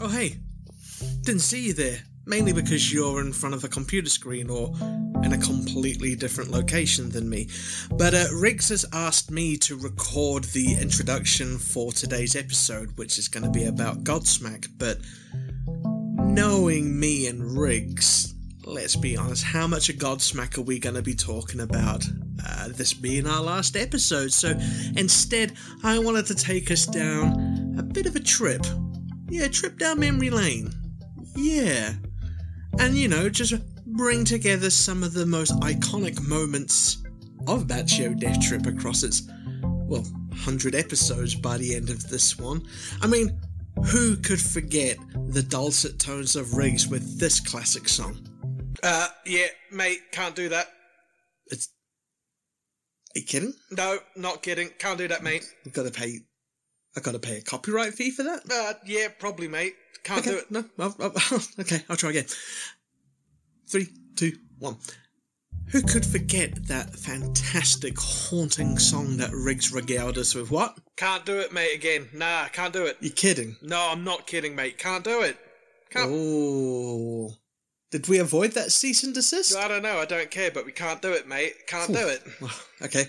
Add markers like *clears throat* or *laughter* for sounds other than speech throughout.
Oh, hey. Didn't see you there. Mainly because you're in front of a computer screen or in a completely different location than me. But uh, Riggs has asked me to record the introduction for today's episode, which is going to be about Godsmack. But knowing me and Riggs, let's be honest, how much of Godsmack are we going to be talking about? Uh, this being our last episode. So instead, I wanted to take us down a bit of a trip. Yeah, trip down memory lane. Yeah. And, you know, just bring together some of the most iconic moments of Bacio Death Trip across its, well, 100 episodes by the end of this one. I mean, who could forget the dulcet tones of Riggs with this classic song? Uh, yeah, mate, can't do that. It's. Are you kidding? No, not kidding. Can't do that, mate. I've got to pay. I've got to pay a copyright fee for that. Uh, yeah, probably, mate. Can't okay, do it. No, I'll, I'll, *laughs* okay, I'll try again. Three, two, one. Who could forget that fantastic, haunting song that Riggs regaled us with? What? Can't do it, mate. Again, nah, can't do it. You're kidding? No, I'm not kidding, mate. Can't do it. Can't. Oh. Did we avoid that cease and desist? I don't know. I don't care, but we can't do it, mate. Can't do it. okay.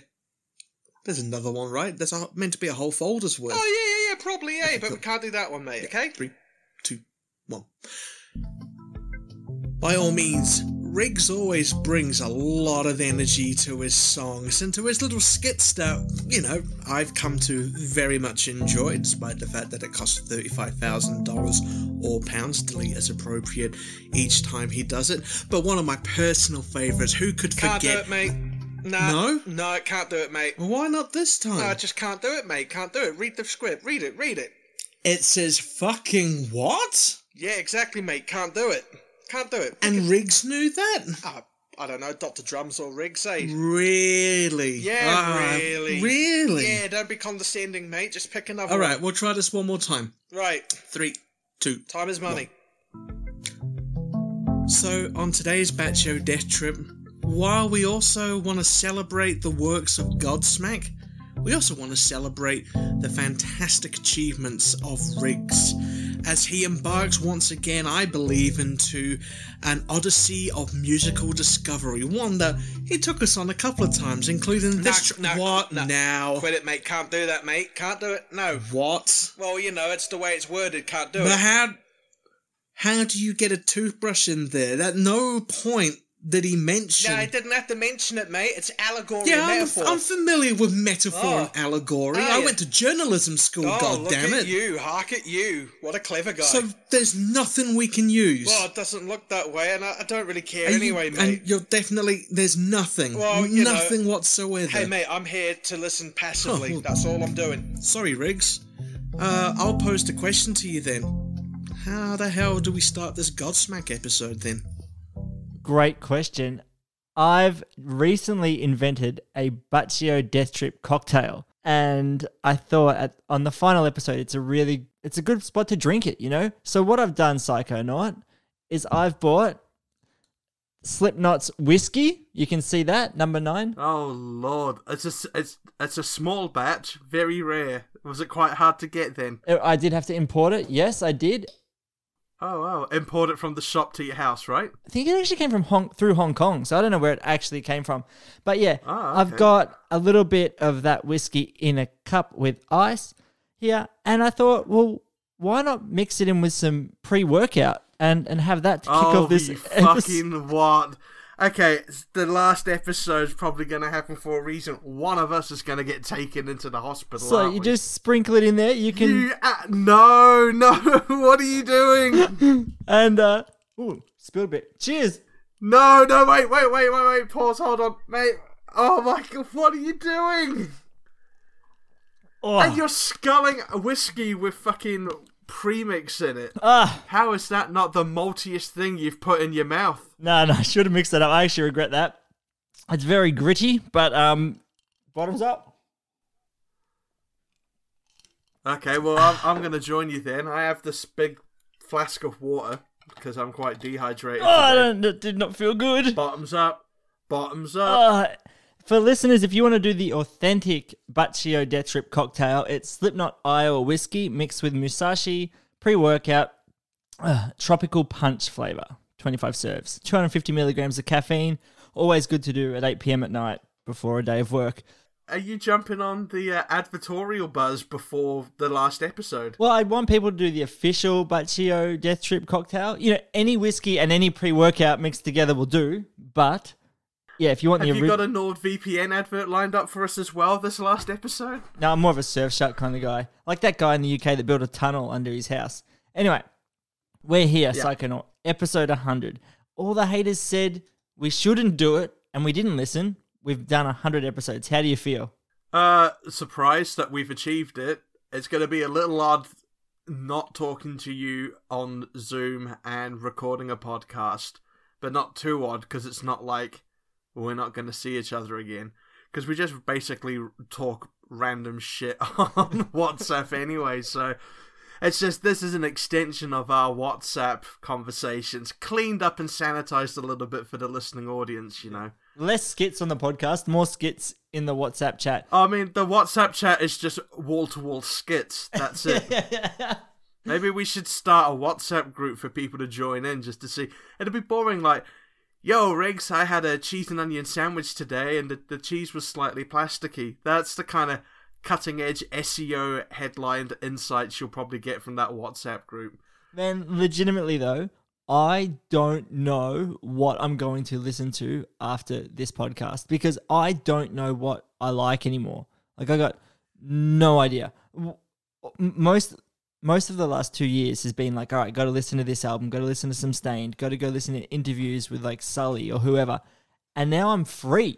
There's another one, right? There's a, meant to be a whole folder's worth. Oh yeah. Probably, yeah. Okay, but we can't do that one, mate. Okay. Three, two, one. By all means, Riggs always brings a lot of energy to his songs and to his little skits that, you know, I've come to very much enjoy, despite the fact that it costs $35,000 or pounds, delete as appropriate, each time he does it. But one of my personal favourites, who could Can't forget. Nah, No? no, I can't do it, mate. Why not this time? No, I just can't do it, mate. Can't do it. Read the script. Read it. Read it. It says fucking what? Yeah, exactly, mate. Can't do it. Can't do it. And Riggs knew that? Ah, I don't know, Doctor Drums or Riggs, eh? Really? Yeah, Ah, really. Really? Yeah, don't be condescending, mate. Just pick another. All one. right, we'll try this one more time. Right. Three, two. Time is money. So, on today's Bacio Death Trip, while we also want to celebrate the works of Godsmack, we also want to celebrate the fantastic achievements of Riggs as he embarks once again, I believe, into an odyssey of musical discovery. One that he took us on a couple of times, including this. tr- no, what no. now? Quit it, mate. Can't do that, mate. Can't do it. No. What? Well, you know, it's the way it's worded. Can't do But it. how how do you get a toothbrush in there? At no point did he mention. No, I didn't have to mention it, mate. It's allegory yeah, and I'm, metaphor. I'm familiar with metaphor Oh. and allegory. Oh, I yeah. went to journalism school. oh, God look damn at it! you. Hark at you. What a clever guy. So there's nothing we can use. well, it doesn't look that way, and I, I don't really care Are you- anyway, mate. And you're definitely there's nothing, Well, you know- nothing whatsoever. Hey, mate, I'm here to listen passively. Oh. That's all I'm doing. Sorry, Riggs. Uh, I'll pose a question to you then. How the hell do we start this Godsmack episode then? Great question. I've recently invented a Bacio Death Trip cocktail, and I thought at, on the final episode, it's a really it's a good spot to drink it. You know. So what I've done, Psycho Psychonaut, is I've bought Slipknot's whiskey. You can see that number nine. Oh lord, it's a it's it's a small batch, very rare. Was it quite hard to get then? I did have to import it. Yes, I did. Oh wow, import it from the shop to your house, right? I think it actually came from Hong through Hong Kong, so I don't know where it actually came from. But yeah, Ah, I've got a little bit of that whiskey in a cup with ice here, and I thought, well, why not mix it in with some pre-workout and and have that to kick oh, off this *laughs* episode? fucking what? Okay, the last episode's probably gonna happen for a reason. One of us is gonna get taken into the hospital. So aren't you we? just sprinkle it in there. You can You, uh, no, *laughs* no, what are you doing? *laughs* and uh, ooh, spilled a bit. Cheers. No, no, wait, wait, wait, wait, wait, pause, hold on, mate. Oh my god, what are you doing? Oh, And you're sculling a whiskey with fucking premix in it. ah, How is that not the maltiest thing you've put in your mouth? no, no, *laughs* I should have mixed that up. I actually regret that. It's very gritty, but um, bottoms up. Okay, well, I'm, I'm going to join you then. I have this big flask of water because I'm quite dehydrated. Oh, I that did not feel good. Bottoms up. Bottoms up. Uh, for listeners, if you want to do the authentic Bacio Death Trip cocktail, it's Slipknot Iowa whiskey mixed with Musashi, pre workout, uh, tropical punch flavor, 25 serves, 250 milligrams of caffeine. Always good to do at 8 p.m. at night before a day of work. Are you jumping on the uh, advertorial buzz before the last episode? Well, I'd want people to do the official Bacio Death Trip cocktail. You know, any whiskey and any pre workout mixed together will do. But yeah, if you want Have the you got a NordVPN advert lined up for us as well this last episode? No, I'm more of a Surfshark kind of guy. Like that guy in the UK that built a tunnel under his house. Anyway, we're here, Yeah. Psychonaut, episode 100. All the haters said we shouldn't do it, and we didn't listen. We've done 100 episodes. How do you feel? Uh, surprised that we've achieved it. It's going to be a little odd not talking to you on Zoom and recording a podcast, but not too odd because it's not like we're not going to see each other again. Because we just basically talk random shit *laughs* on WhatsApp anyway, so it's just this is an extension of our WhatsApp conversations, cleaned up and sanitized a little bit for the listening audience, you know. Less skits on the podcast, more skits in the WhatsApp chat. I mean, the WhatsApp chat is just wall to wall skits. That's it. *laughs* Maybe we should start a WhatsApp group for people to join in just to see. It'd be boring, like, yo, Riggs, I had a cheese and onion sandwich today and the, the cheese was slightly plasticky. That's the kind of cutting edge SEO headlined insights you'll probably get from that WhatsApp group. Man, legitimately though, I don't know what I'm going to listen to after this podcast because I don't know what I like anymore. Like I got no idea. Most most of the last two years has been like, all right, got to listen to this album, got to listen to some Staind, got to go listen to interviews with like Sully or whoever, and now I'm free,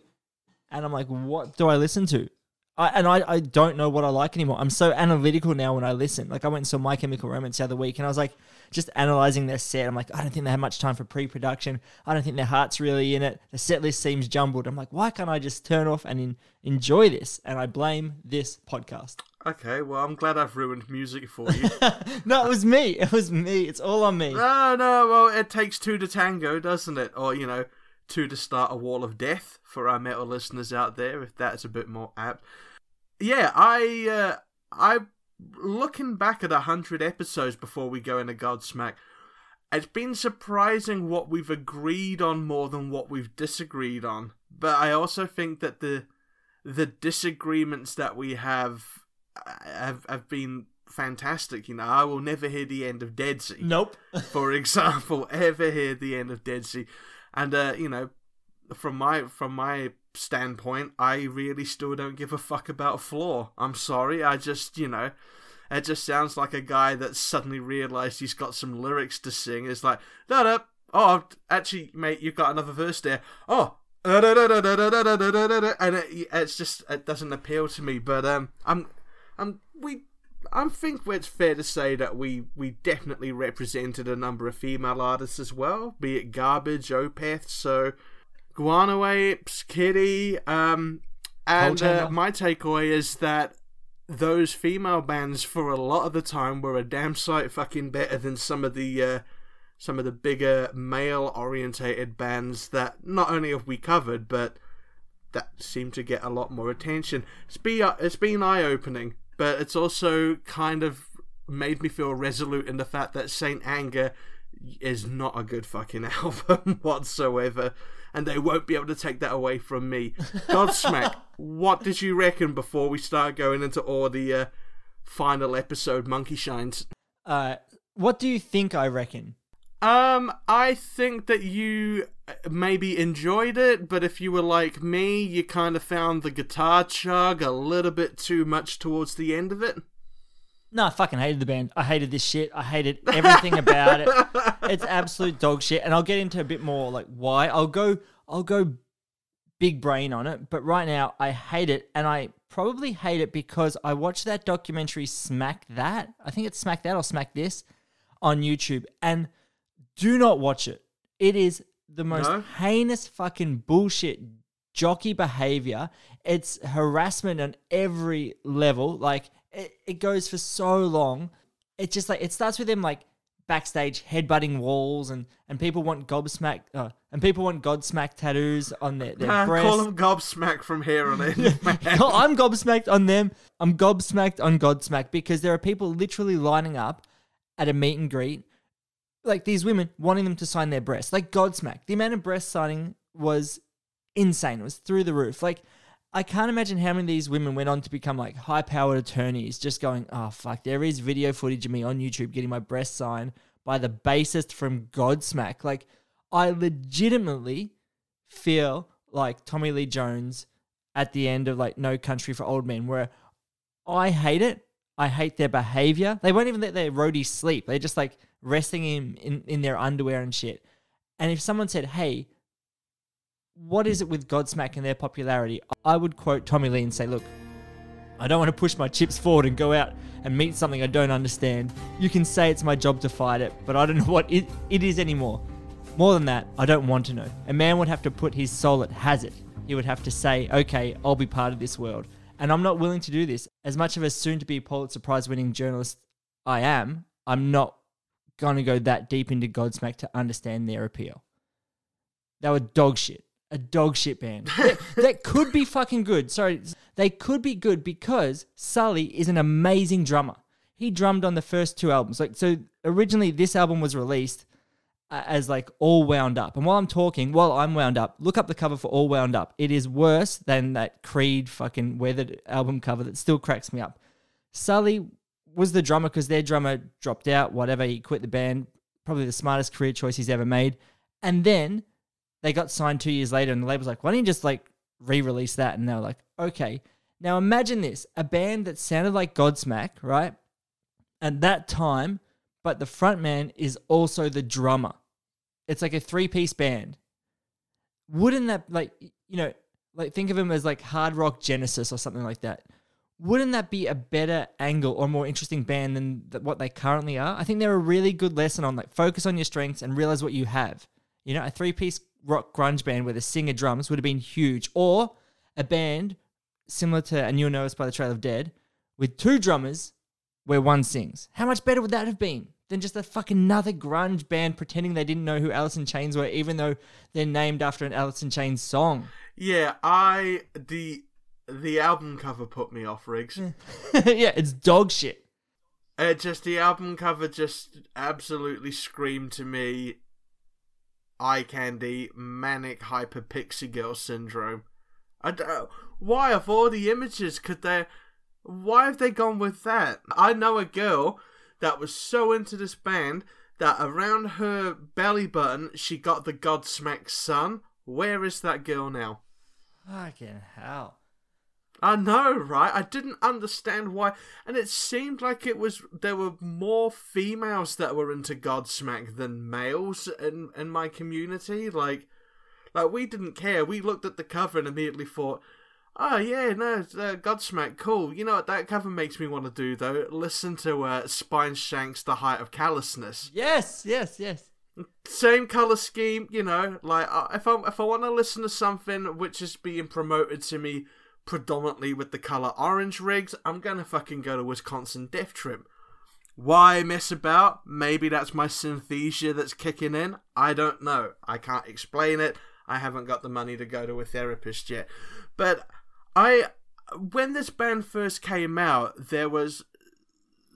and I'm like, what do I listen to? I, and I, I don't know what I like anymore. I'm so analytical now when I listen. Like I went and saw My Chemical Romance the other week, and I was like, just analyzing their set. I'm like, I don't think they have much time for pre-production. I don't think their heart's really in it. The set list seems jumbled. I'm like, why can't I just turn off and in, enjoy this? And I blame this podcast. Okay, well, I'm glad I've ruined music for you. *laughs* no, it was me. It was me. It's all on me. No, no, well, it takes two to tango, doesn't it? Or, you know, two to start a wall of death for our metal listeners out there, if that's a bit more apt. Yeah, I, uh, I, looking back at a hundred episodes before we go into Godsmack, it's been surprising what we've agreed on more than what we've disagreed on. But I also think that the, the disagreements that we have, have, have been fantastic. You know, I will never hear the end of Deadsy Nope. for example, ever hear the end of Deadsy. And uh, you know, from my from my standpoint, I really still don't give a fuck about Floor. I'm sorry, I just you know, it just sounds like a guy that suddenly realised he's got some lyrics to sing. It's like, da da. Oh, actually, mate, you've got another verse there. Oh. And it, it's just it doesn't appeal to me, but um, I'm, I'm we I think it's fair to say that we, we definitely represented a number of female artists as well, be it Garbage, Otep, so Guano Apes, Kittie, um, and uh, my takeaway is that those female bands for a lot of the time were a damn sight fucking better than some of the uh, some of the bigger male orientated bands that not only have we covered but that seem to get a lot more attention. It's been it's been eye opening, but it's also kind of made me feel resolute in the fact that Saint Anger is not a good fucking *laughs* album whatsoever, and they won't be able to take that away from me. *laughs* Godsmack, what did you reckon before we start going into all the uh, final episode monkey shines? Uh, what do you think I reckon? Um, I think that you uh, maybe enjoyed it, but if you were like me, you kind of found the guitar chug a little bit too much towards the end of it. No, I fucking hated the band. I hated this shit. I hated everything about it. *laughs* It's absolute dog shit. And I'll get into a bit more like why. I'll go I'll go big brain on it, but right now I hate it and I probably hate it because I watched that documentary Smack That. I think it's Smack That or Smack This on YouTube and do not watch it. It is the most No? heinous fucking bullshit jockey behavior. It's harassment on every level. Like it, it goes for so long. It just like it starts with him like backstage headbutting walls and and people want gobsmack uh, and people want godsmack tattoos on their, their breasts. call him gobsmack from here on in. *laughs* man. I'm gobsmacked on them. I'm gobsmacked on Godsmack because there are people literally lining up at a meet and greet like these women wanting them to sign their breasts, like Godsmack. The amount of breast signing was insane. It was through the roof. Like I can't imagine how many of these women went on to become like high powered attorneys, just going, oh fuck, there is video footage of me on YouTube getting my breast signed by the bassist from Godsmack. Like I legitimately feel like Tommy Lee Jones at the end of like No Country for Old Men, where I hate it. I hate their behavior. They won't even let their roadies sleep. They're just like resting him in, in their underwear and shit. And if someone said, hey, what is it with Godsmack and their popularity? I would quote Tommy Lee and say, look, I don't want to push my chips forward and go out and meet something I don't understand. You can say it's my job to fight it, but I don't *laughs* know what it, it is anymore. More than that, I don't want to know. A man would have to put his soul at hazard. He would have to say, okay, I'll be part of this world. And I'm not willing to do this. As much of a soon to be Pulitzer Prize winning journalist I am, I'm not going to go that deep into Godsmack to understand their appeal. They were dog shit. A dog shit band. *laughs* that, that could be fucking good. Sorry. They could be good because Sully is an amazing drummer. He drummed on the first two albums. Like so originally this album was released uh, as like all wound up. And while I'm talking, while I'm wound up, look up the cover for all wound up. It is worse than that Creed fucking weathered album cover that still cracks me up. Sully was the drummer because their drummer dropped out, whatever, he quit the band. Probably the smartest career choice he's ever made. And then they got signed two years later, and the label's like, why don't you just like re-release that? And they were like, okay. Now imagine this: a band that sounded like Godsmack, right? At that time, but the frontman is also the drummer. It's like a three-piece band. Wouldn't that like you know, like think of him as like hard rock Genesis or something like that? Wouldn't that be a better angle or more interesting band than th- what they currently are? I think they're a really good lesson on like focus on your strengths and realize what you have. You know, a three-piece rock grunge band with a singer drums would have been huge, or a band similar to And You'll Us by the Trail of Dead with two drummers where one sings. How much better would that have been than just a fucking another grunge band pretending they didn't know who Alice in Chains were, even though they're named after an Alice in Chains song? Yeah, I the the album cover put me off, Riggs. *laughs* yeah, it's dog shit. Uh, just the album cover just absolutely screamed to me eye candy, manic hyper pixie girl syndrome. I d- uh, why of all the images could they? Why have they gone with that? I know a girl that was so into this band that around her belly button she got the Godsmack sun. Where is that girl now? Fucking hell. I know, right? I didn't understand why, and it seemed like it was there were more females that were into Godsmack than males in in my community. Like, like we didn't care. We looked at the cover and immediately thought, "Oh yeah, no, uh, Godsmack, cool." You know what that cover makes me want to do though? Listen to uh, Spineshank's "The Height of Callousness." Yes, yes, yes. Same color scheme, you know. Like, uh, if I if I want to listen to something which is being promoted to me predominantly with the color orange Riggs, I'm gonna fucking go to Wisconsin Death Trip. Why mess about? Maybe that's my synesthesia that's kicking in. I don't know. I can't explain it. I haven't got the money to go to a therapist yet. But I, when this band first came out, there was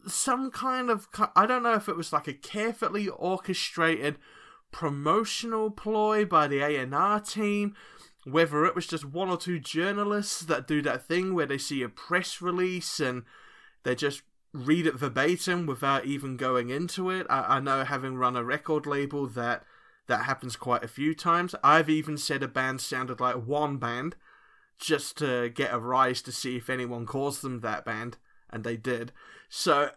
some kind of I don't know if it was like a carefully orchestrated promotional ploy by the A&R team whether it was just one or two journalists that do that thing where they see a press release and they just read it verbatim without even going into it. I, I know having run a record label that that happens quite a few times. I've even said a band sounded like one band just to get a rise to see if anyone calls them that band, and they did. So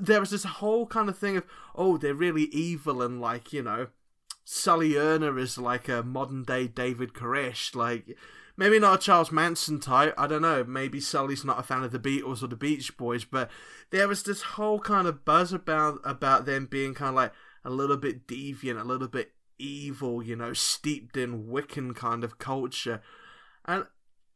there was this whole kind of thing of, oh, they're really evil and like, you know, Sully Erna is like a modern day David Koresh. Like, maybe not a Charles Manson type. I don't know. Maybe Sully's not a fan of the Beatles or the Beach Boys, but there was this whole kind of buzz about about them being kind of like a little bit deviant, a little bit evil, you know, steeped in Wiccan kind of culture, and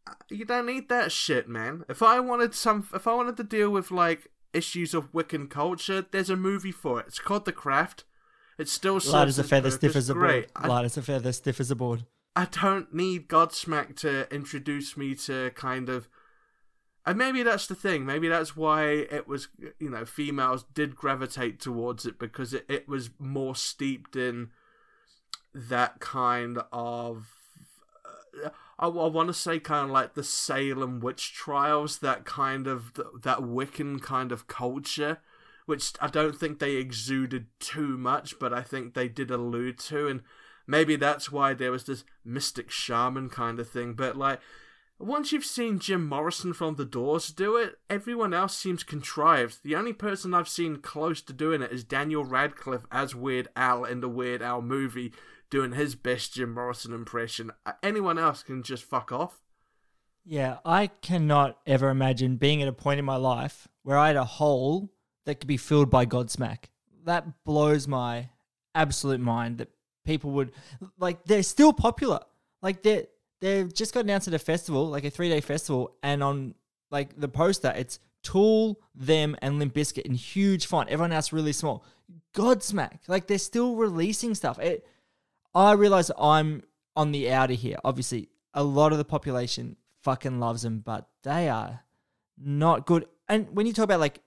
uh, you don't need that shit, man. If I wanted some, if I wanted to deal with like issues of Wiccan culture, there's a movie for it. It's called The Craft. It still Light as a feather, stiff as a board. Great. I, Light as a feather, stiff as a board. I don't need Godsmack to introduce me to kind of And maybe that's the thing. Maybe that's why it was, you know, females did gravitate towards it because it, it was more steeped in that kind of. Uh, I, I want to say kind of like the Salem witch trials, that kind of that Wiccan kind of culture, which I don't think they exuded too much, but I think they did allude to, and maybe that's why there was this mystic shaman kind of thing. But like once you've seen Jim Morrison from The Doors do it, everyone else seems contrived. The only person I've seen close to doing it is Daniel Radcliffe as Weird Al in the Weird Al movie, doing his best Jim Morrison impression. Uh, anyone else can just fuck off. Yeah, I cannot ever imagine being at a point in my life where I had a hole that could be filled by Godsmack. That blows my absolute mind that people would like they're still popular. Like they're they've just got announced at a festival, like a three day festival, and on like the poster, it's Tool, them, and Limp Bizkit in huge font. Everyone else really small. Godsmack, like they're still releasing stuff. It, I realize I'm on the outer here. Obviously, a lot of the population fucking loves them, but they are not good. And when you talk about like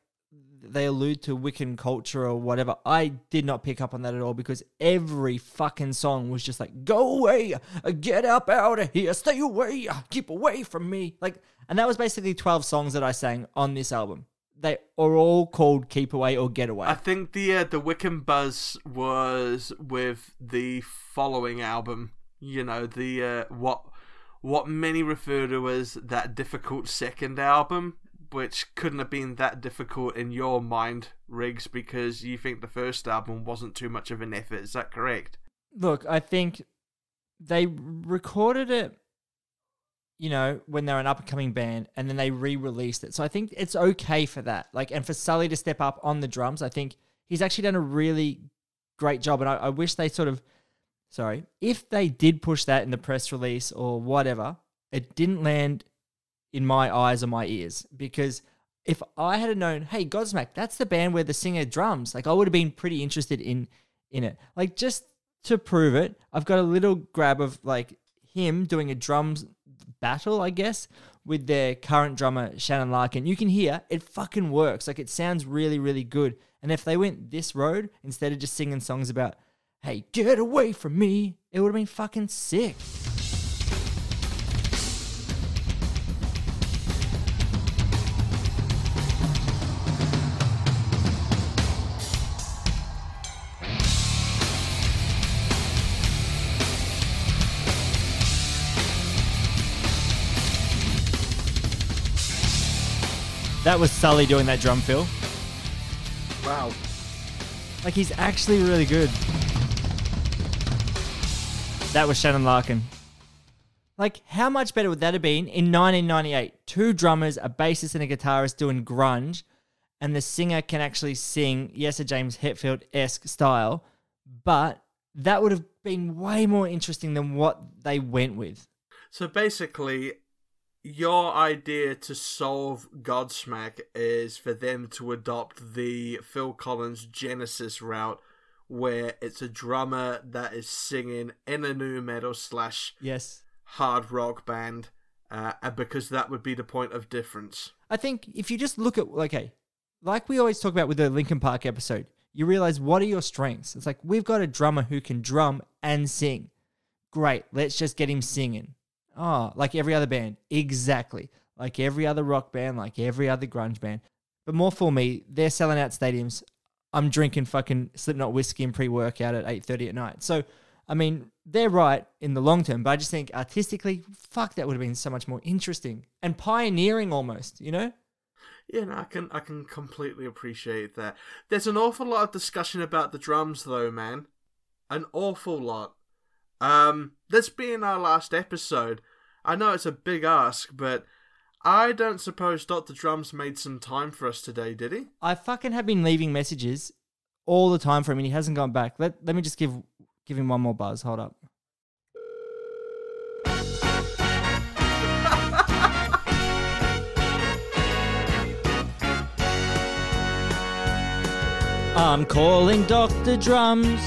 they allude to Wiccan culture or whatever. I did not pick up on that at all because every fucking song was just like, go away, get up out of here, stay away, keep away from me. Like, and that was basically 12 songs that I sang on this album. They are all called Keep Away or Get Away. I think the uh, the Wiccan buzz was with the following album. You know the uh, what what many refer to as that difficult second album which couldn't have been that difficult in your mind, Riggs, because you think the first album wasn't too much of an effort. Is that correct? Look, I think they recorded it, you know, when they're an up and coming band, and then they re released it. So I think it's okay for that. Like, and for Sully to step up on the drums, I think he's actually done a really great job. And I, I wish they sort of, sorry, if they did push that in the press release or whatever, it didn't land in my eyes or my ears because if I had known, hey, Godsmack, that's the band where the singer drums, like I would have been pretty interested in in it. Like just to prove it, I've got a little grab of like him doing a drums battle, I guess, with their current drummer Shannon Larkin. You can hear it fucking works. Like it sounds really, really good. And if they went this road instead of just singing songs about, hey, get away from me, it would have been fucking sick. That was Sully doing that drum fill. Wow. Like he's actually really good. That was Shannon Larkin. Like, how much better would that have been in 1998? Two drummers, a bassist, and a guitarist doing grunge, and the singer can actually sing, yes, a James Hetfield esque style, but that would have been way more interesting than what they went with. So basically, your idea to solve Godsmack is for them to adopt the Phil Collins Genesis route, where it's a drummer that is singing in a new metal slash yes hard rock band, uh, because that would be the point of difference. I think if you just look at okay, like we always talk about with the Linkin Park episode, you realize what are your strengths. It's like we've got a drummer who can drum and sing. Great, let's just get him singing. Oh, like every other band. Exactly. Like every other rock band, like every other grunge band. But more for me, they're selling out stadiums. I'm drinking fucking Slipknot whiskey and pre-workout at 8:30 at night. So, I mean, they're right in the long term, but I just think artistically, fuck, that would have been so much more interesting and pioneering almost, you know? Yeah, no, I can I can completely appreciate that. There's an awful lot of discussion about the drums though, man. An awful lot. Um, this being our last episode, I know it's a big ask, but I don't suppose Dr. Drums made some time for us today, did he? I fucking have been leaving messages all the time for him and he hasn't gone back. Let let me just give give him one more buzz. Hold up. *laughs* I'm calling Dr. Drums,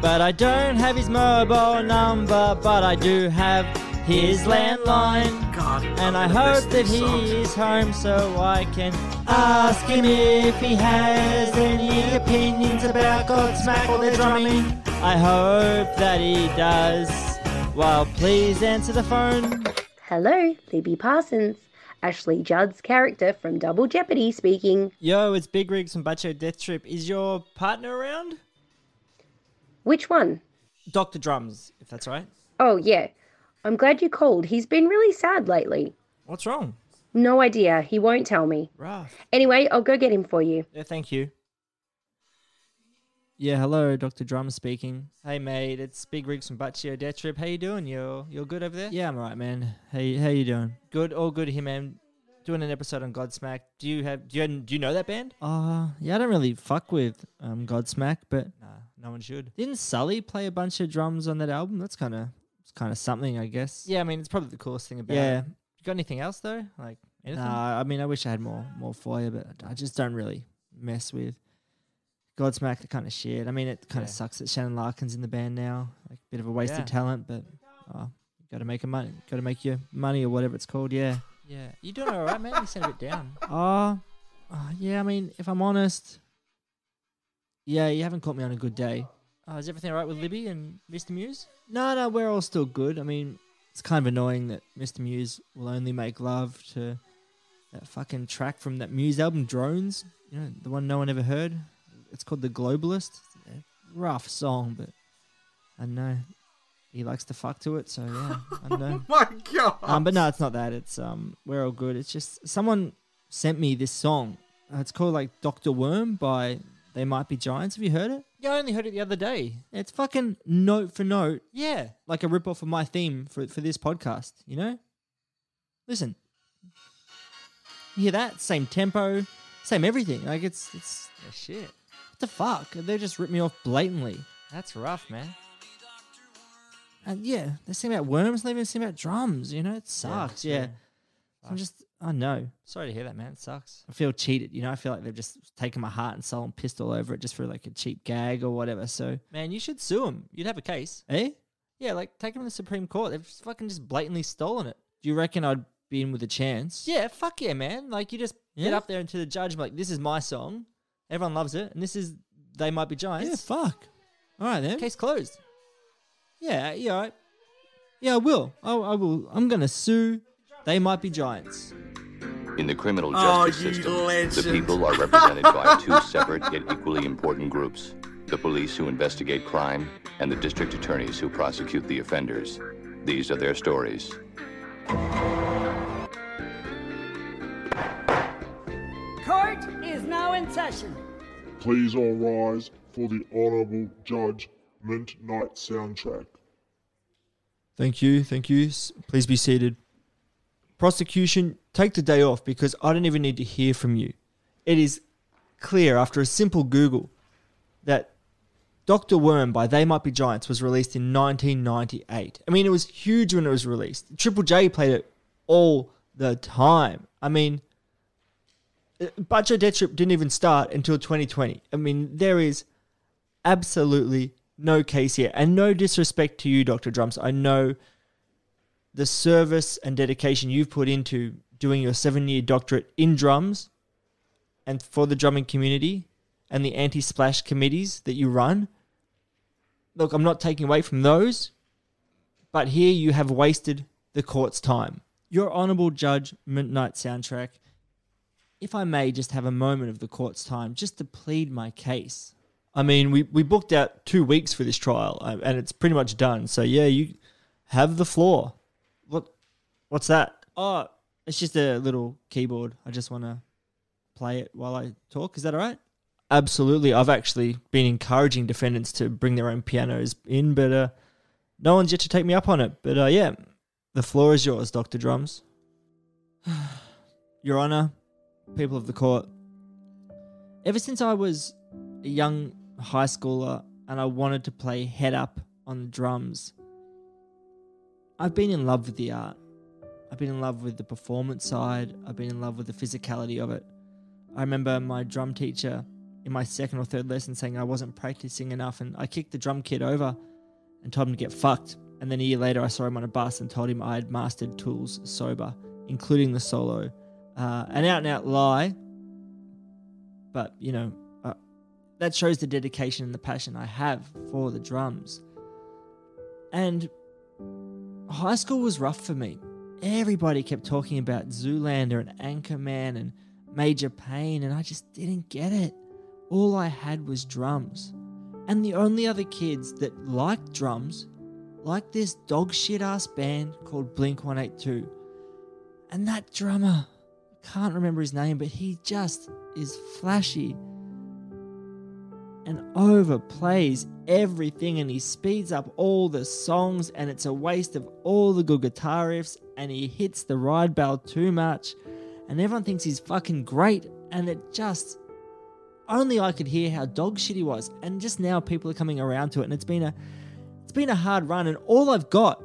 but I don't have his mobile number, but I do have his landline. God. And I I'm gonna miss hope that these he songs. is home so I can ask him if he has any opinions about Godsmack or their drumming. I hope that he does. Well, please answer the phone. Hello, Libby Parsons. Ashley Judd's character from Double Jeopardy speaking. Yo, it's Big Rigs from Bacio Death Trip. Is your partner around? Which one? Dr. Drums, if that's right. Oh, yeah. I'm glad you called. He's been really sad lately. What's wrong? No idea. He won't tell me. Rough. Anyway, I'll go get him for you. Yeah, thank you. Yeah, hello, Dr. Drum speaking. Hey mate, it's Big Rigs from Bacio Death Trip. How you doing? You're you're good over there? Yeah, I'm alright, man. How you, how you doing? Good, all good here, man. Doing an episode on Godsmack. Do you have do you do you know that band? Uh yeah, I don't really fuck with um Godsmack, but nah, no one should. Didn't Sully play a bunch of drums on that album? That's kind of it's kind of something, I guess. Yeah, I mean it's probably the coolest thing about yeah. it. You got anything else though? Like anything? Nah, I mean I wish I had more more for you, but I just don't really mess with Godsmack. The kind of shit. I mean it kind of Yeah. sucks that Shannon Larkin's in the band now. Like a bit of a wasted Yeah. talent, but oh, you got to make a money. Got to make your money or whatever it's called. Yeah. Yeah, you doing all right, man? You sound a bit down. Uh, *laughs* uh, yeah, I mean, if I'm honest, yeah, you haven't caught me on a good day. Oh, is everything all right with Libby and Mr. Muse? No, no, we're all still good. I mean, it's kind of annoying that Mr. Muse will only make love to that fucking track from that Muse album, Drones. You know, the one no one ever heard. It's called The Globalist. It's a rough song, but I know he likes to fuck to it, so yeah, I don't know. *laughs* My God. Um, but no, it's not that. It's um, we're all good. It's just someone sent me this song. Uh, it's called like Doctor Worm by They Might Be Giants. Have you heard it? Yeah, I only heard it the other day. It's fucking note for note, Yeah. like a rip off of my theme for for this podcast. You know? Listen, you hear that? Same tempo, same everything. Like it's it's Yeah, shit. what the fuck? They just ripped me off blatantly. That's rough, man. And yeah, they sing about worms. They even sing about drums. You know, it sucks. Yeah, yeah. I'm just I know. Sorry to hear that, man. It sucks. I feel cheated. You know, I feel like they've just taken my heart and soul and pissed all over it just for like a cheap gag or whatever. So, Man, you should sue them. You'd have a case. eh? Yeah, like take them to the Supreme Court. They've just fucking just blatantly stolen it. Do you reckon I'd be in with a chance? Yeah, fuck yeah, man. Like you just get Yeah? up there and to the judge and be like, this is my song. Everyone loves it, and this is they might be giants. Yeah, giants. fuck. All right then. Case closed. Yeah, yeah, right. Yeah, I will. I, I will. I'm gonna sue. They might be giants. In the criminal Oh, justice you system, the people are *laughs* represented by two separate yet equally important groups the police who investigate crime and the district attorneys who prosecute the offenders. These are their stories. Court is now in session. Please all rise for the Honourable Judgment Night soundtrack. Thank you. Thank you. Please be seated. Prosecution, take the day off because I don't even need to hear from you. It is clear after a simple Google that Dr. Worm by They Might Be Giants was released in 1998. I mean, it was huge when it was released. Triple J played it all the time. I mean, uh, Bacio Death Trip didn't even start until 2020. I mean, there is absolutely no case here. And no disrespect to you, Dr. Drums. I know the service and dedication you've put into doing your seven year doctorate in drums and for the drumming community and the anti splash committees that you run. Look, I'm not taking away from those, but here you have wasted the court's time. Your Honourable Judgment Night soundtrack, if I may just have a moment of the court's time just to plead my case. I mean, we, we booked out two weeks for this trial uh, and it's pretty much done. So, yeah, you have the floor. What? What's that? Oh, it's just a little keyboard. I just want to play it while I talk. Is that all right? Absolutely. I've actually been encouraging defendants to bring their own pianos in, but uh, no one's yet to take me up on it. But uh, yeah, the floor is yours, Dr. Drums. *sighs* Your Honor, people of the court, ever since I was a young high schooler and I wanted to play head up on the drums, I've been in love with the art. I've been in love with the performance side. I've been in love with the physicality of it. I remember my drum teacher in my second or third lesson saying I wasn't practicing enough, and I kicked the drum kit over and told him to get fucked. And then a year later, I saw him on a bus and told him I had mastered tools sober, including the solo. Uh, an out and out lie, but you know, uh, that shows the dedication and the passion I have for the drums. And high school was rough for me. Everybody kept talking about Zoolander and Anchorman and Major Payne, and I just didn't get it. All I had was drums. And the only other kids that liked drums liked this dog shit ass band called Blink 182. And that drummer, I can't remember his name, but he just is flashy and overplays everything and he speeds up all the songs and it's a waste of all the good guitar riffs and he hits the ride bell too much and everyone thinks he's fucking great and it just only I could hear how dog shit he was and just now people are coming around to it and it's been a it's been a hard run and all I've got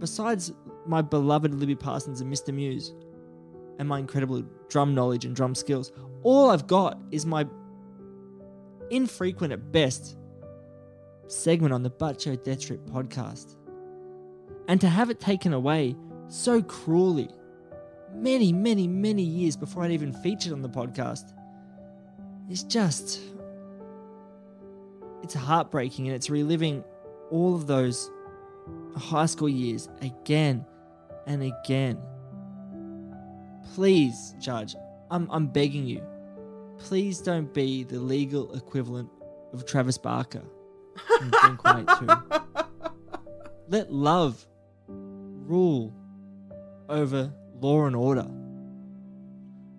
besides my beloved Libby Parsons and Mr. Muse and my incredible drum knowledge and drum skills all I've got is my infrequent at best segment on the Butt Show Death Trip podcast. And to have it taken away so cruelly, many, many, many years before I'd even featured on the podcast, is just. It's heartbreaking and it's reliving all of those high school years again and again. Please, Judge, I'm, I'm begging you, please don't be the legal equivalent of Travis Barker in Blink 182. Let love rule over law and order.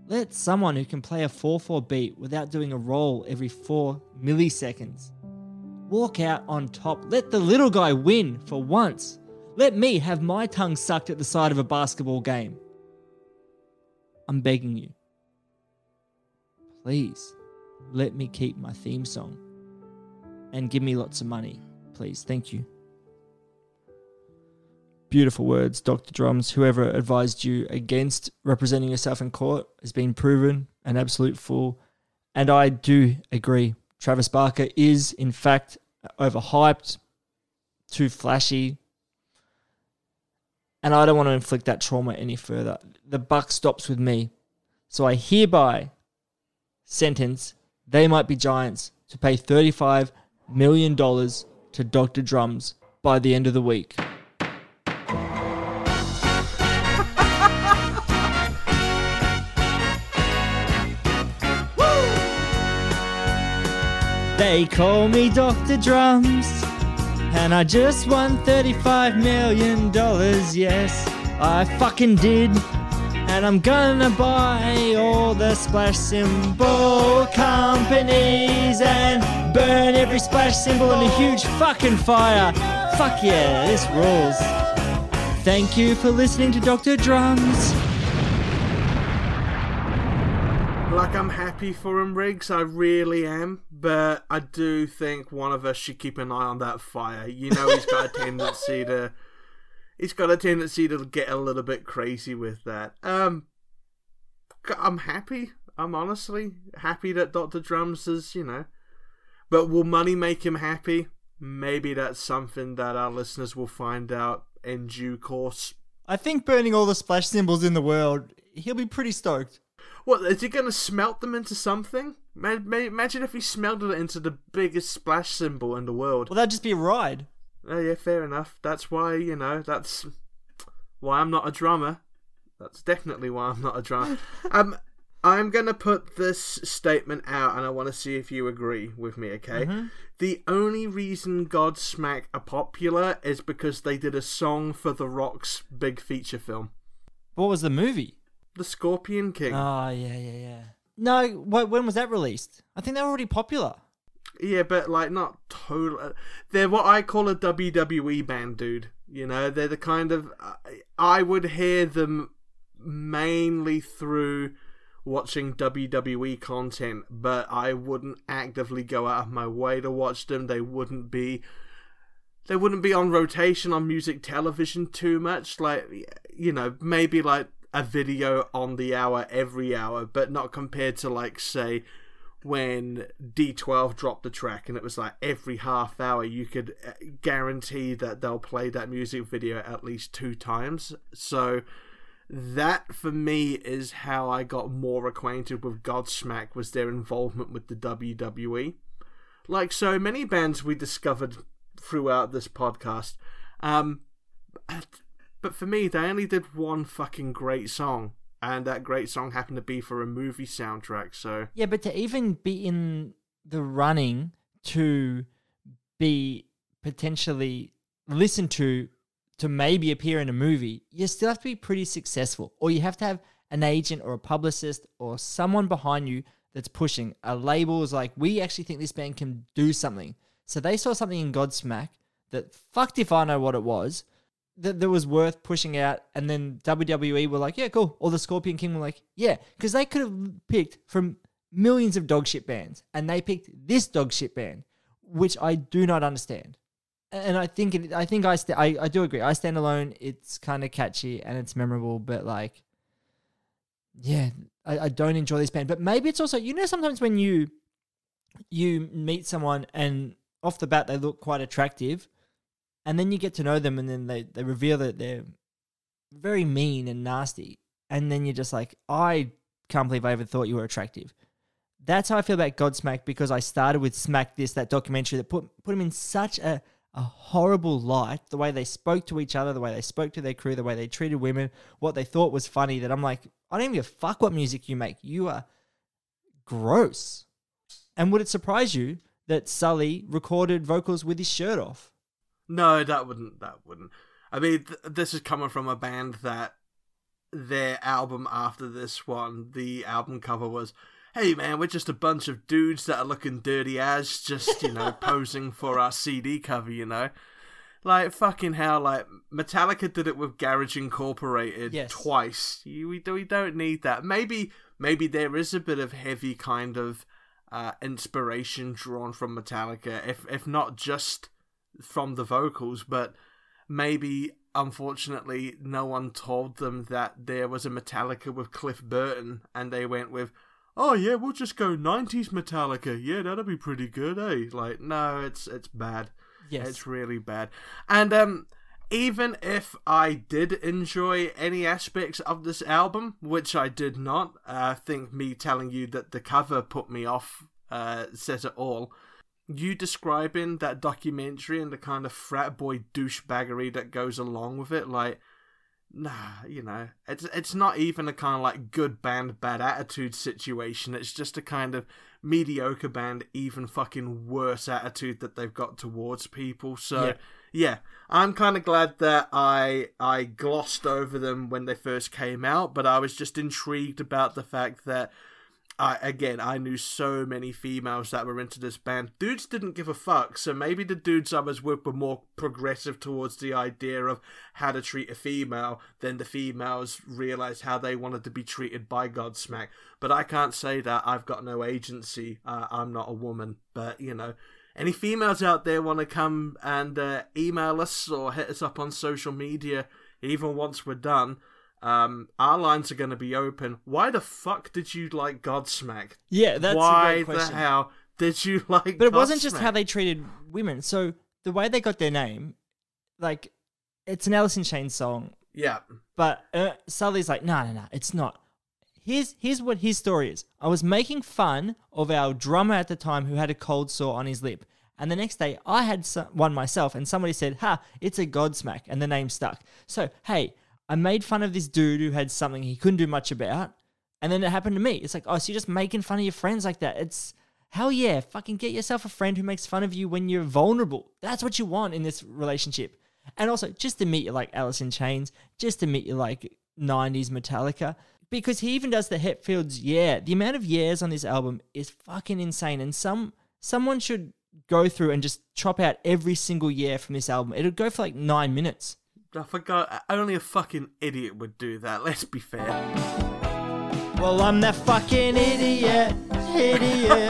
Let someone who can play a 4 4 beat without doing a roll every 4 milliseconds walk out on top. Let the little guy win for once. Let me have my tongue sucked at the side of a basketball game. I'm begging you. Please let me keep my theme song and give me lots of money, please. Thank you. Beautiful words, Dr. Drums. Whoever advised you against representing yourself in court has been proven an absolute fool. And I do agree. Travis Barker is, in fact, overhyped, too flashy. And I don't want to inflict that trauma any further. The buck stops with me. So I hereby sentence they might be giants to pay $35 million to Dr. Drums by the end of the week. *laughs* They call me Dr. Drums, and I just won $35 million. Yes, I fucking did. And I'm gonna buy all the splash cymbal companies and burn every splash cymbal in a huge fucking fire. Fuck yeah, this rules. Thank you for listening to Dr. Drums. Like, I'm happy for him, Riggs. I really am. But I do think one of us should keep an eye on that fire. You know, he's got a *laughs* tendency to. He's got a tendency to get a little bit crazy with that. Um, I'm happy. I'm honestly happy that Dr. Drums is, you know. But will money make him happy? Maybe that's something that our listeners will find out in due course. I think burning all the splash cymbals in the world, he'll be pretty stoked. What is he going to smelt them into something? Ma- ma- Imagine if he smelted it into the biggest splash cymbal in the world. Well, that'd just be a ride. Oh yeah, fair enough. That's why you know. That's why I'm not a drummer. That's definitely why I'm not a drummer. *laughs* um, I'm gonna put this statement out, and I want to see if you agree with me. Okay. Mhm. The only reason Godsmack are popular is because they did a song for The Rock's big feature film, What was the movie? The Scorpion King. Oh, yeah, yeah, yeah. No, wh- when was that released? I think they were already popular. Yeah, but like not total. Uh, they're what I call a WWE band, dude. You know, they're the kind of I would hear them mainly through watching WWE content, but I wouldn't actively go out of my way to watch them. They wouldn't be they wouldn't be on rotation on music television too much like you know, maybe like a video on the hour every hour, but not compared to like say when D12 dropped the track and it was like every half hour you could uh, guarantee that they'll play that music video at least two times. So that for me is how I got more acquainted with Godsmack was their involvement with the WWE. Like so many bands we discovered throughout this podcast. Um but for me they only did one fucking great song and that great song happened to be for a movie soundtrack. So Yeah, but to even be in the running to be potentially listened to to maybe appear in a movie, you still have to be pretty successful, or you have to have an agent or a publicist or someone behind you that's pushing. A label is like, we actually think this band can do something. So they saw something in Godsmack that fucked if I know what it was that, that was worth pushing out, and then WWE were like, yeah, cool. Or the Scorpion King were like, yeah, because they could have picked from millions of dog shit bands, and they picked this dog shit band, which I do not understand. And I think it, I think I, st- I I do agree. I stand alone. It's kind of catchy and it's memorable, but like, yeah, I, I don't enjoy this band. But maybe it's also you know sometimes when you you meet someone and off the bat they look quite attractive, and then you get to know them and then they, they reveal that they're very mean and nasty. And then you're just like i can't believe i ever thought you were attractive. That's how i feel about godsmack because i started with smack this that documentary that put put him in such a, a horrible light. The way they spoke to each other the way they spoke to their crew the way they treated women what they thought was funny that i'm like i don't even give a fuck what music you make. You are gross. And would it surprise you that sully recorded vocals with his shirt off no, that wouldn't. That wouldn't. I mean, th- this is coming from a band that their album after this one, the album cover was, "Hey man, we're just a bunch of dudes that are looking dirty as, just you know, *laughs* posing for our CD cover." You know, like fucking hell. Like Metallica did it with Garage Incorporated Yes. twice. You, we we don't need that. Maybe maybe there is a bit of heavy kind of uh, inspiration drawn from Metallica, if if not just from the vocals, but maybe unfortunately no one told them that there was a Metallica with Cliff Burton and they went with Oh yeah, we'll just go 90s Metallica. Yeah, that'll be pretty good, eh? Like no, it's it's bad. Yes. It's really bad. And um even if I did enjoy any aspects of this album, which I did not, uh, I think me telling you that the cover put me off uh, says it all you describing that documentary and the kind of frat boy douchebaggery that goes along with it, like, nah, you know, it's it's not even a kind of like good band, bad attitude situation. It's just a kind of mediocre band, even fucking worse attitude that they've got towards people. So. Yeah. Yeah, I'm kind of glad that I I glossed over them when they first came out, but I was just intrigued about the fact that I again I knew so many females that were into this band. Dudes didn't give a fuck, so maybe the dudes I was with were more progressive towards the idea of how to treat a female than the females realized how they wanted to be treated by Godsmack. But I can't say that I've got no agency. Uh, I'm not a woman, but you know. Any females out there want to come and uh, email us or hit us up on social media, even once we're done? Um, our lines are going to be open. Why the fuck did you like Godsmack? Yeah, that's Why a great question. the hell did you *laughs* like? But it wasn't just how they treated women. So the way they got their name, like, it's an Alice in Chains song, Yeah, but uh, Sully's like, no, no, no, it's not. Here's here's what his story is. I was making fun of our drummer at the time who had a cold sore on his lip, and the next day I had some, one myself, and somebody said, "Ha, it's a Godsmack," and the name stuck. So hey, I made fun of this dude who had something he couldn't do much about, and then it happened to me. It's like, oh, so you're just making fun of your friends like that? It's hell yeah, fucking get yourself a friend who makes fun of you when you're vulnerable. That's what you want in this relationship. And also, just to meet you like Alice in Chains, just to meet you like 90s Metallica. Because he even does the Hetfield's yeah. The amount of years on this album is fucking insane. And some someone should go through and just chop out every single year from this album. It'll go for like nine minutes. I forgot. Only a fucking idiot would do that. Let's be fair. Well, I'm that fucking idiot, idiot.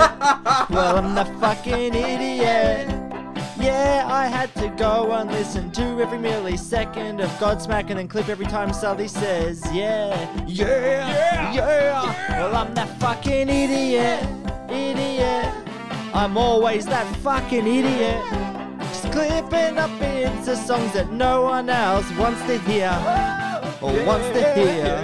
well, I'm that fucking idiot. Yeah, I had to go and listen to every millisecond of Godsmack and then clip every time Sully says, yeah, yeah, yeah. Well, I'm that fucking idiot, idiot. I'm always that fucking idiot. Just clipping up into songs that no one else wants to hear. Or wants to hear.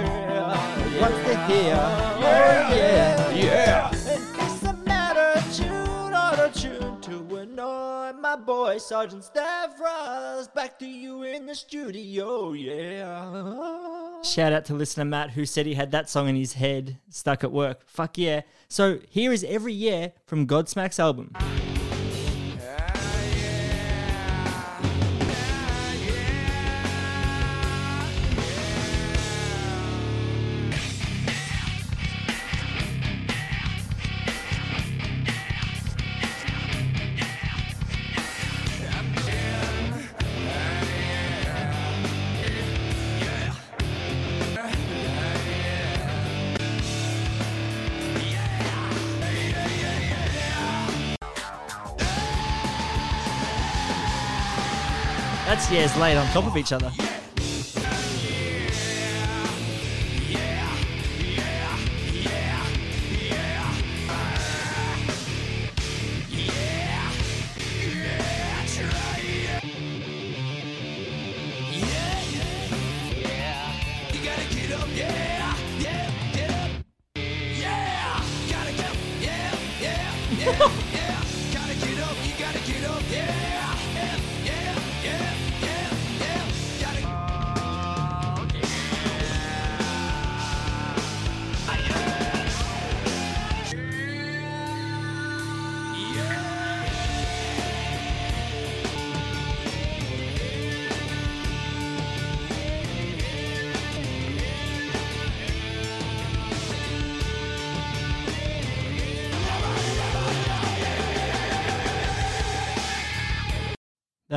Wants to hear. Oh, yeah, yeah. Yeah. It's a matter of tune, auto tune to annoy my boy Sergeant Stavros. Back to you in the studio, yeah. Shout out to listener Matt who said he had that song in his head stuck at work. Fuck yeah. So here is every year from Godsmack's album. Years on top of each other.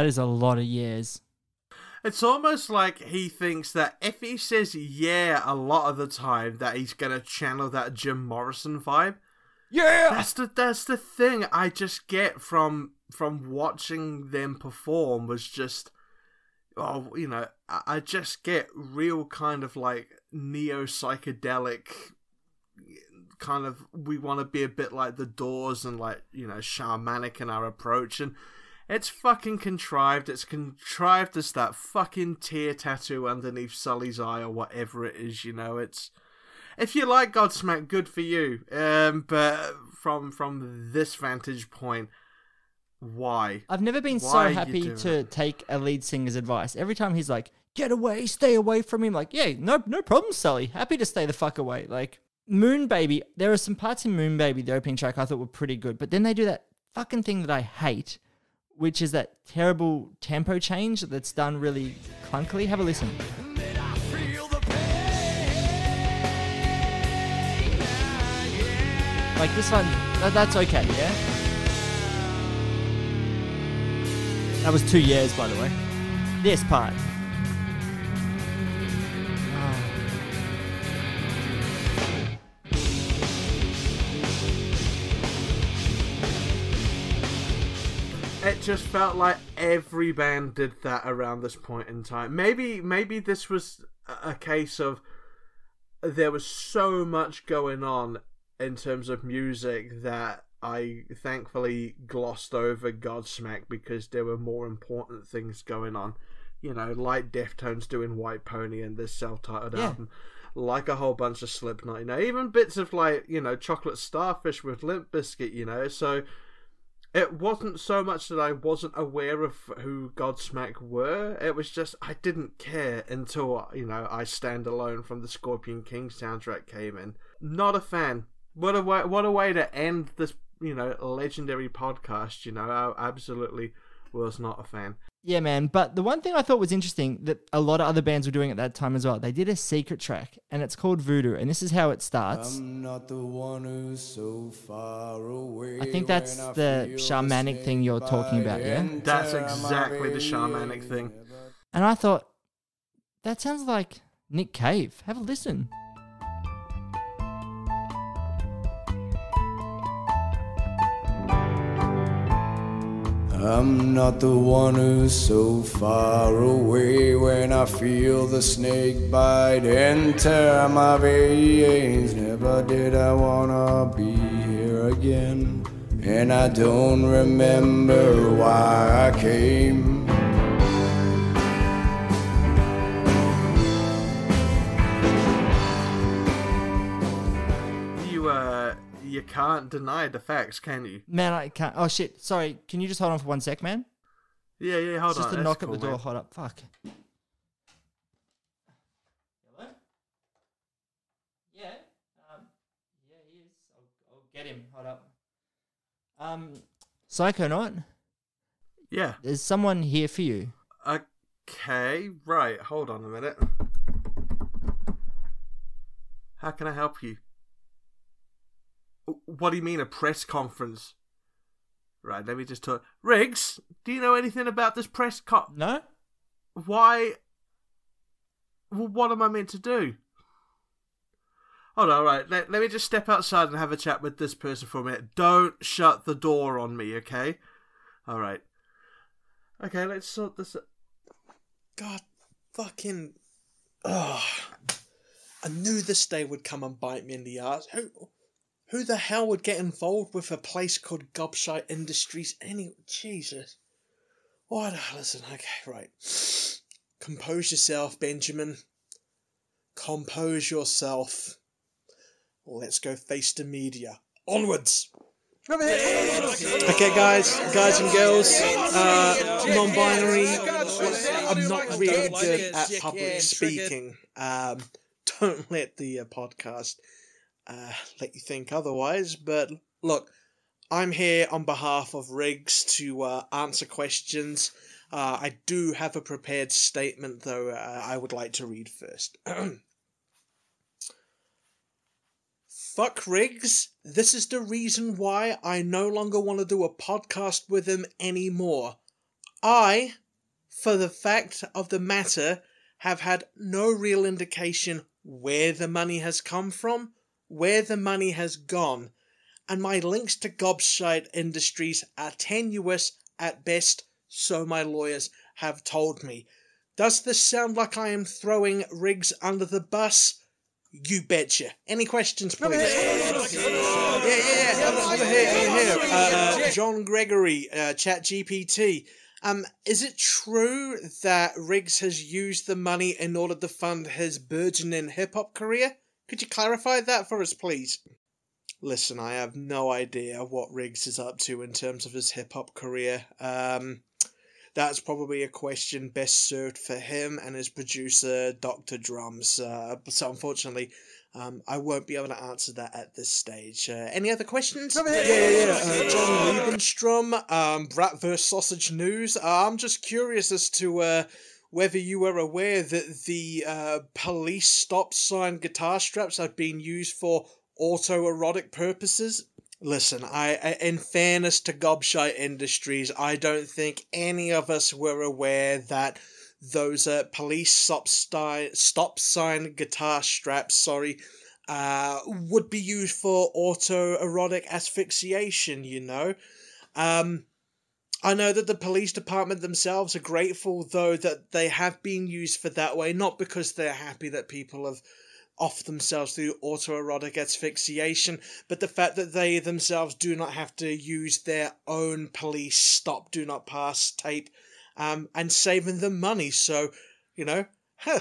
That is a lot of years. It's almost like he thinks that if he says yeah a lot of the time, that he's gonna channel that Jim Morrison vibe. Yeah. That's the that's the thing I just get from from watching them perform was just oh you know I, I just get real kind of like neo psychedelic kind of we want to be a bit like the Doors and like you know shamanic in our approach and it's fucking contrived. It's contrived as that fucking tear tattoo underneath Sully's eye or whatever it is. You know, it's if you like Godsmack, good for you. Um, but from from this vantage point, why? I've never been Why so happy to take a lead singer's advice. Every time he's like, "Get away, stay away from him," like, "Yeah, no, no problem, Sully. Happy to stay the fuck away." Like Moon Baby, there are some parts in Moon Baby, the opening track, I thought were pretty good, but then they do that fucking thing that I hate, which is that terrible tempo change that's done really clunkily. Have a listen. Like this one, that's okay, yeah. That was two years, by the way. This part. It just felt like every band did that around this point in time. Maybe maybe this was a case of there was so much going on in terms of music that I thankfully glossed over Godsmack because there were more important things going on. You know, like Deftones doing White Pony and this self-titled Yeah. album, like a whole bunch of Slipknot. You know, even bits of like you know Chocolate Starfish with Limp Bizkit. You know, so it wasn't so much that I wasn't aware of who Godsmack were. It was just I didn't care until you know I Stand Alone from the Scorpion King soundtrack came in. Not a fan. What a way! What a way to end this you know legendary podcast. You know, I absolutely was not a fan. Yeah, man. But the one thing I thought was interesting that a lot of other bands were doing at that time as well, they did a secret track and it's called Voodoo. And this is how it starts. I'm not the one who's so far away. I think that's I the shamanic thing you're talking about, yeah? That's exactly the shamanic thing. And I thought, that sounds like Nick Cave. Have a listen. I'm not the one who's so far away when I feel the snake bite enter my veins. Never did I wanna be here again. And I don't remember why I came. Can't deny the facts, can you? Man, I can't. Oh shit! Sorry. Can you just hold on for one sec, man? Yeah, yeah. Hold it's on. just a that's knock cool, at the door. man. Hold up. Fuck. Hello. Yeah. Um. Yeah, he is. I'll, I'll get him. Hold up. Um. Psychonaut. Yeah. There's someone here for you. Okay, right. Hold on a minute. How can I help you? What do you mean a press conference? Right, let me just talk. Riggs, do you know anything about this press con? No. Why? Well, what am I meant to do? Hold on, right. Let, let me just step outside and have a chat with this person for a minute. Don't shut the door on me, okay? All right. Okay, let's sort this. Out. God fucking. Ugh. I knew this day would come and bite me in the ass. Who, who the hell would get involved with a place called Gobshite Industries anyway? Jesus. What? Listen, okay, right. Compose yourself, Benjamin. Compose yourself. Let's go face the media. Onwards! Okay, guys, guys and girls, uh, non-binary. I'm not really good at public speaking. Um, don't let the uh, podcast uh, let you think otherwise. But look, I'm here on behalf of Riggs to uh, answer questions. Uh, I do have a prepared statement, though. Uh, I would like to read first. *clears throat* Fuck Riggs. This is the reason why I no longer want to do a podcast with him anymore. I, for the fact of the matter, have had no real indication where the money has come from, where the money has gone, and my links to Gobshite Industries are tenuous at best, so my lawyers have told me. Does this sound like I am throwing Riggs under the bus? You betcha. Any questions, please? yeah, yeah, yeah. Over, here, over here. Uh, uh, John Gregory, uh, Chat GPT. Um, is it true that Riggs has used the money in order to fund his burgeoning hip hop career? Could you clarify that for us, please? Listen, I have no idea what Riggs is up to in terms of his hip hop career. Um, that's probably a question best served for him and his producer, Dr. Drums. Uh, so unfortunately, um, I won't be able to answer that at this stage. Uh, any other questions? Yeah, yeah, yeah. Uh, John Liebenstrom, um, Brat vs. Sausage News. Uh, I'm just curious as to uh, whether you were aware that the uh, police stop sign guitar straps have been used for autoerotic purposes. Listen, I, in fairness to Gobshite Industries, I don't think any of us were aware that those uh, police stop, sti- stop sign guitar straps, sorry, uh, would be used for autoerotic asphyxiation, you know. Um, I know that the police department themselves are grateful, though, that they have been used for that way, not because they're happy that people have off themselves through autoerotic asphyxiation, but the fact that they themselves do not have to use their own police stop, do not pass tape, um, and saving them money. So, you know, huh.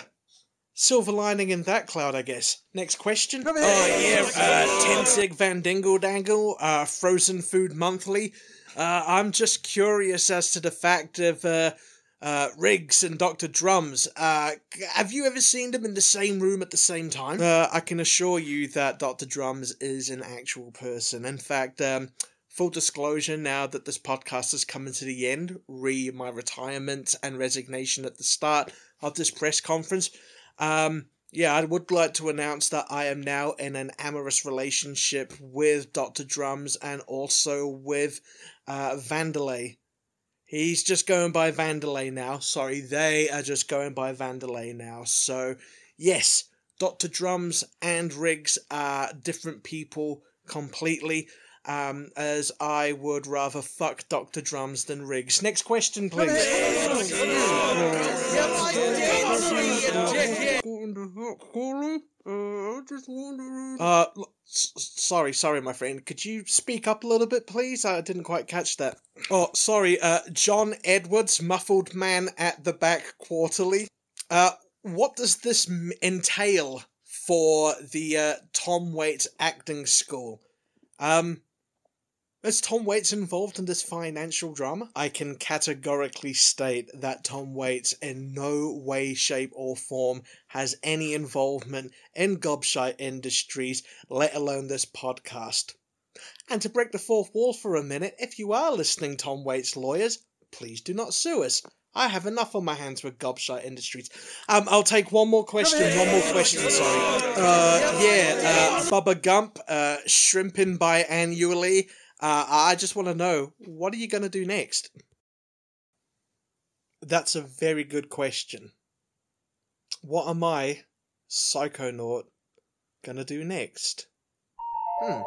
Silver lining in that cloud, I guess. Next question. Oh, yeah, uh, Tenzig Van Dingle Dangle, uh, Frozen Food Monthly. Uh, I'm just curious as to the fact of, uh, uh, Riggs and Dr. Drums. Uh, have you ever seen them in the same room at the same time? Uh, I can assure you that Dr. Drums is an actual person. In fact, um, full disclosure now that this podcast is coming to the end, re my retirement and resignation at the start of this press conference, um, yeah, I would like to announce that I am now in an amorous relationship with Dr. Drums and also with uh, Vandelay. He's just going by Vandelay now. Sorry, they are just going by Vandelay now. So, yes, Dr. Drums and Riggs are different people completely. Um, as I would rather fuck Dr. Drums than Riggs. Next question, please. I just wondering. Uh, sorry, sorry, my friend. Could you speak up a little bit, please? I didn't quite catch that. Oh, sorry. Uh, John Edwards, muffled man at the back, quarterly. Uh, what does this m- entail for the uh, Tom Waits acting school? Um, is Tom Waits involved in this financial drama? I can categorically state that Tom Waits in no way, shape, or form has any involvement in Gobshite Industries, let alone this podcast. And to break the fourth wall for a minute, if you are listening, Tom Waits lawyers, please do not sue us. I have enough on my hands with Gobshite Industries. Um, I'll take one more question. One more question. Sorry. Uh, yeah. Uh, Bubba Gump, uh, shrimping biannually. Uh, I just want to know what are you going to do next? That's a very good question. What am I, Psychonaut, going to do next? Hmm.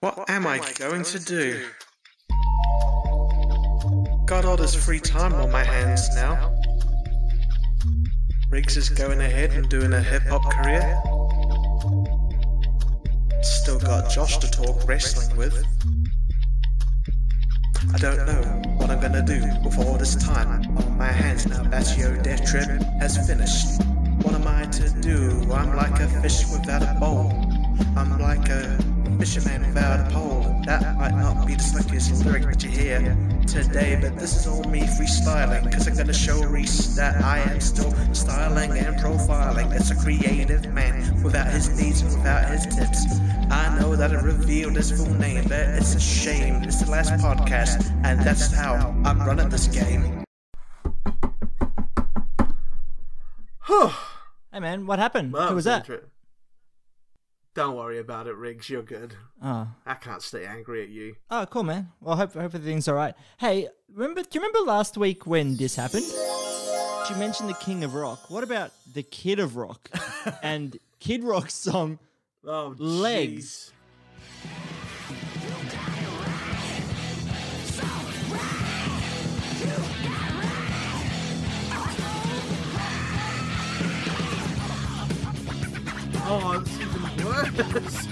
What am I going to do? Got all this free time on my hands now. Riggs is going ahead and doing a hip hop career. Still got Josh to talk wrestling with. I don't know what I'm gonna do with all this time on my hands now that your death trip has finished. What am I to do? I'm like a fish without a bowl. I'm like a fisherman without a pole. That might not be the slickest lyric that you hear today, but this is all me freestyling. Cause I'm gonna show Reese that I am still styling and profiling. It's a creative man without his needs and without his tips. I know that I revealed his full name, but it's a shame. It's the last podcast, and that's how I'm running this game. Hey man, what happened? Well, Who was that? inter- Don't worry about it, Riggs. You're good. Oh. I can't stay angry at you. Oh, cool, man. Well, I hope, hope everything's all right. Hey, remember? Do you remember last week when this happened? You mentioned the King of Rock. What about the Kid of Rock *laughs* and Kid Rock's song Oh, Legs? Oh, worse.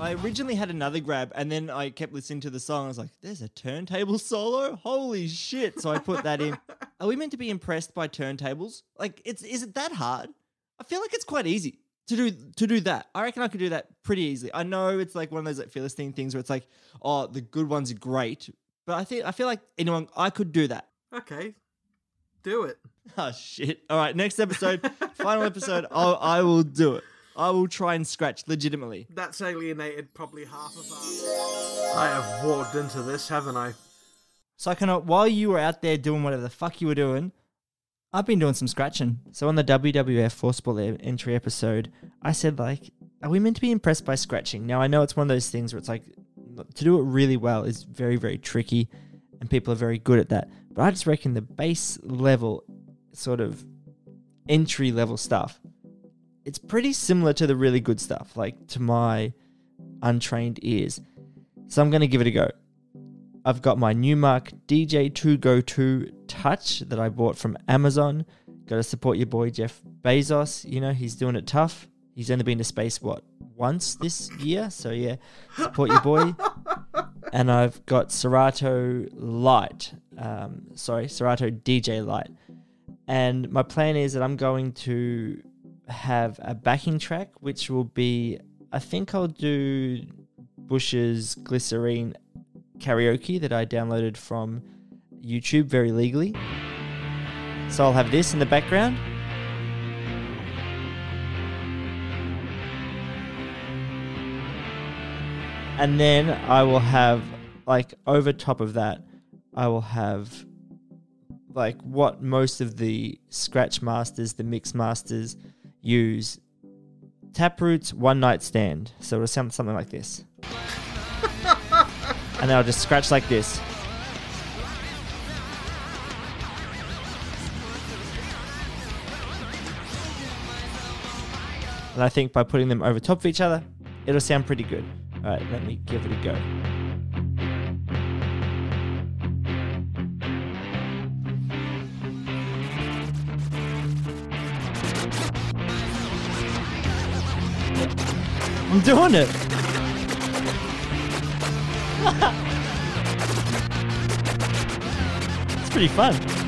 I originally had another grab, and then I kept listening to the song. I was like, "There's a turntable solo! Holy shit!" So I put that in. *laughs* Are we meant to be impressed by turntables? Like, it's is it that hard? I feel like it's quite easy to do to do that. I reckon I could do that pretty easily. I know it's like one of those like Philistine things where it's like, oh, the good ones are great, but I think I feel like anyone I could do that. okay, do it. Oh *laughs* shit! All right, next episode, *laughs* final episode. I'll, I will do it. I will try and scratch legitimately. That's alienated probably half of our. I have walked into this, haven't I? So I cannot. while you were out there doing whatever the fuck you were doing, I've been doing some scratching. So on the WWF E- Entry episode, I said like, are we meant to be impressed by scratching? Now I know it's one of those things where it's like, to do it really well is very very tricky, and people are very good at that. But I just reckon the base level, sort of entry level stuff, it's pretty similar to the really good stuff, like to my untrained ears. So I'm gonna give it a go. I've got my Numark DJ2 Go 2 Touch that I bought from Amazon. Got to support your boy Jeff Bezos. You know, he's doing it tough. He's only been to space, what, once this year? So, yeah, support your boy. *laughs* and I've got Serato Lite. Um, sorry, Serato DJ Lite. And my plan is that I'm going to have a backing track, which will be, I think I'll do Bush's Glycerine karaoke that I downloaded from YouTube very legally. So I'll have this in the background. And then I will have, like, over top of that, I will have, like, what most of the scratch masters, the mix masters use Taproot's One Night Stand. So it'll sound something like this *laughs* and then I'll just scratch like this. And I think by putting them over top of each other, it'll sound pretty good. All right, let me give it a go. I'm doing it. *laughs* it's pretty fun.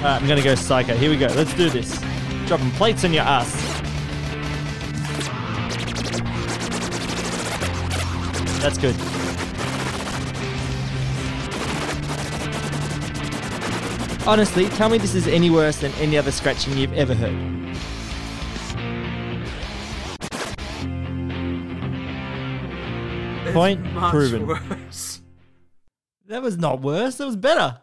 Alright, I'm gonna go psycho. Here we go. Let's do this. Dropping plates on your ass. That's good. Honestly, tell me this is any worse than any other scratching you've ever heard. Point proven. That was not worse. That was better.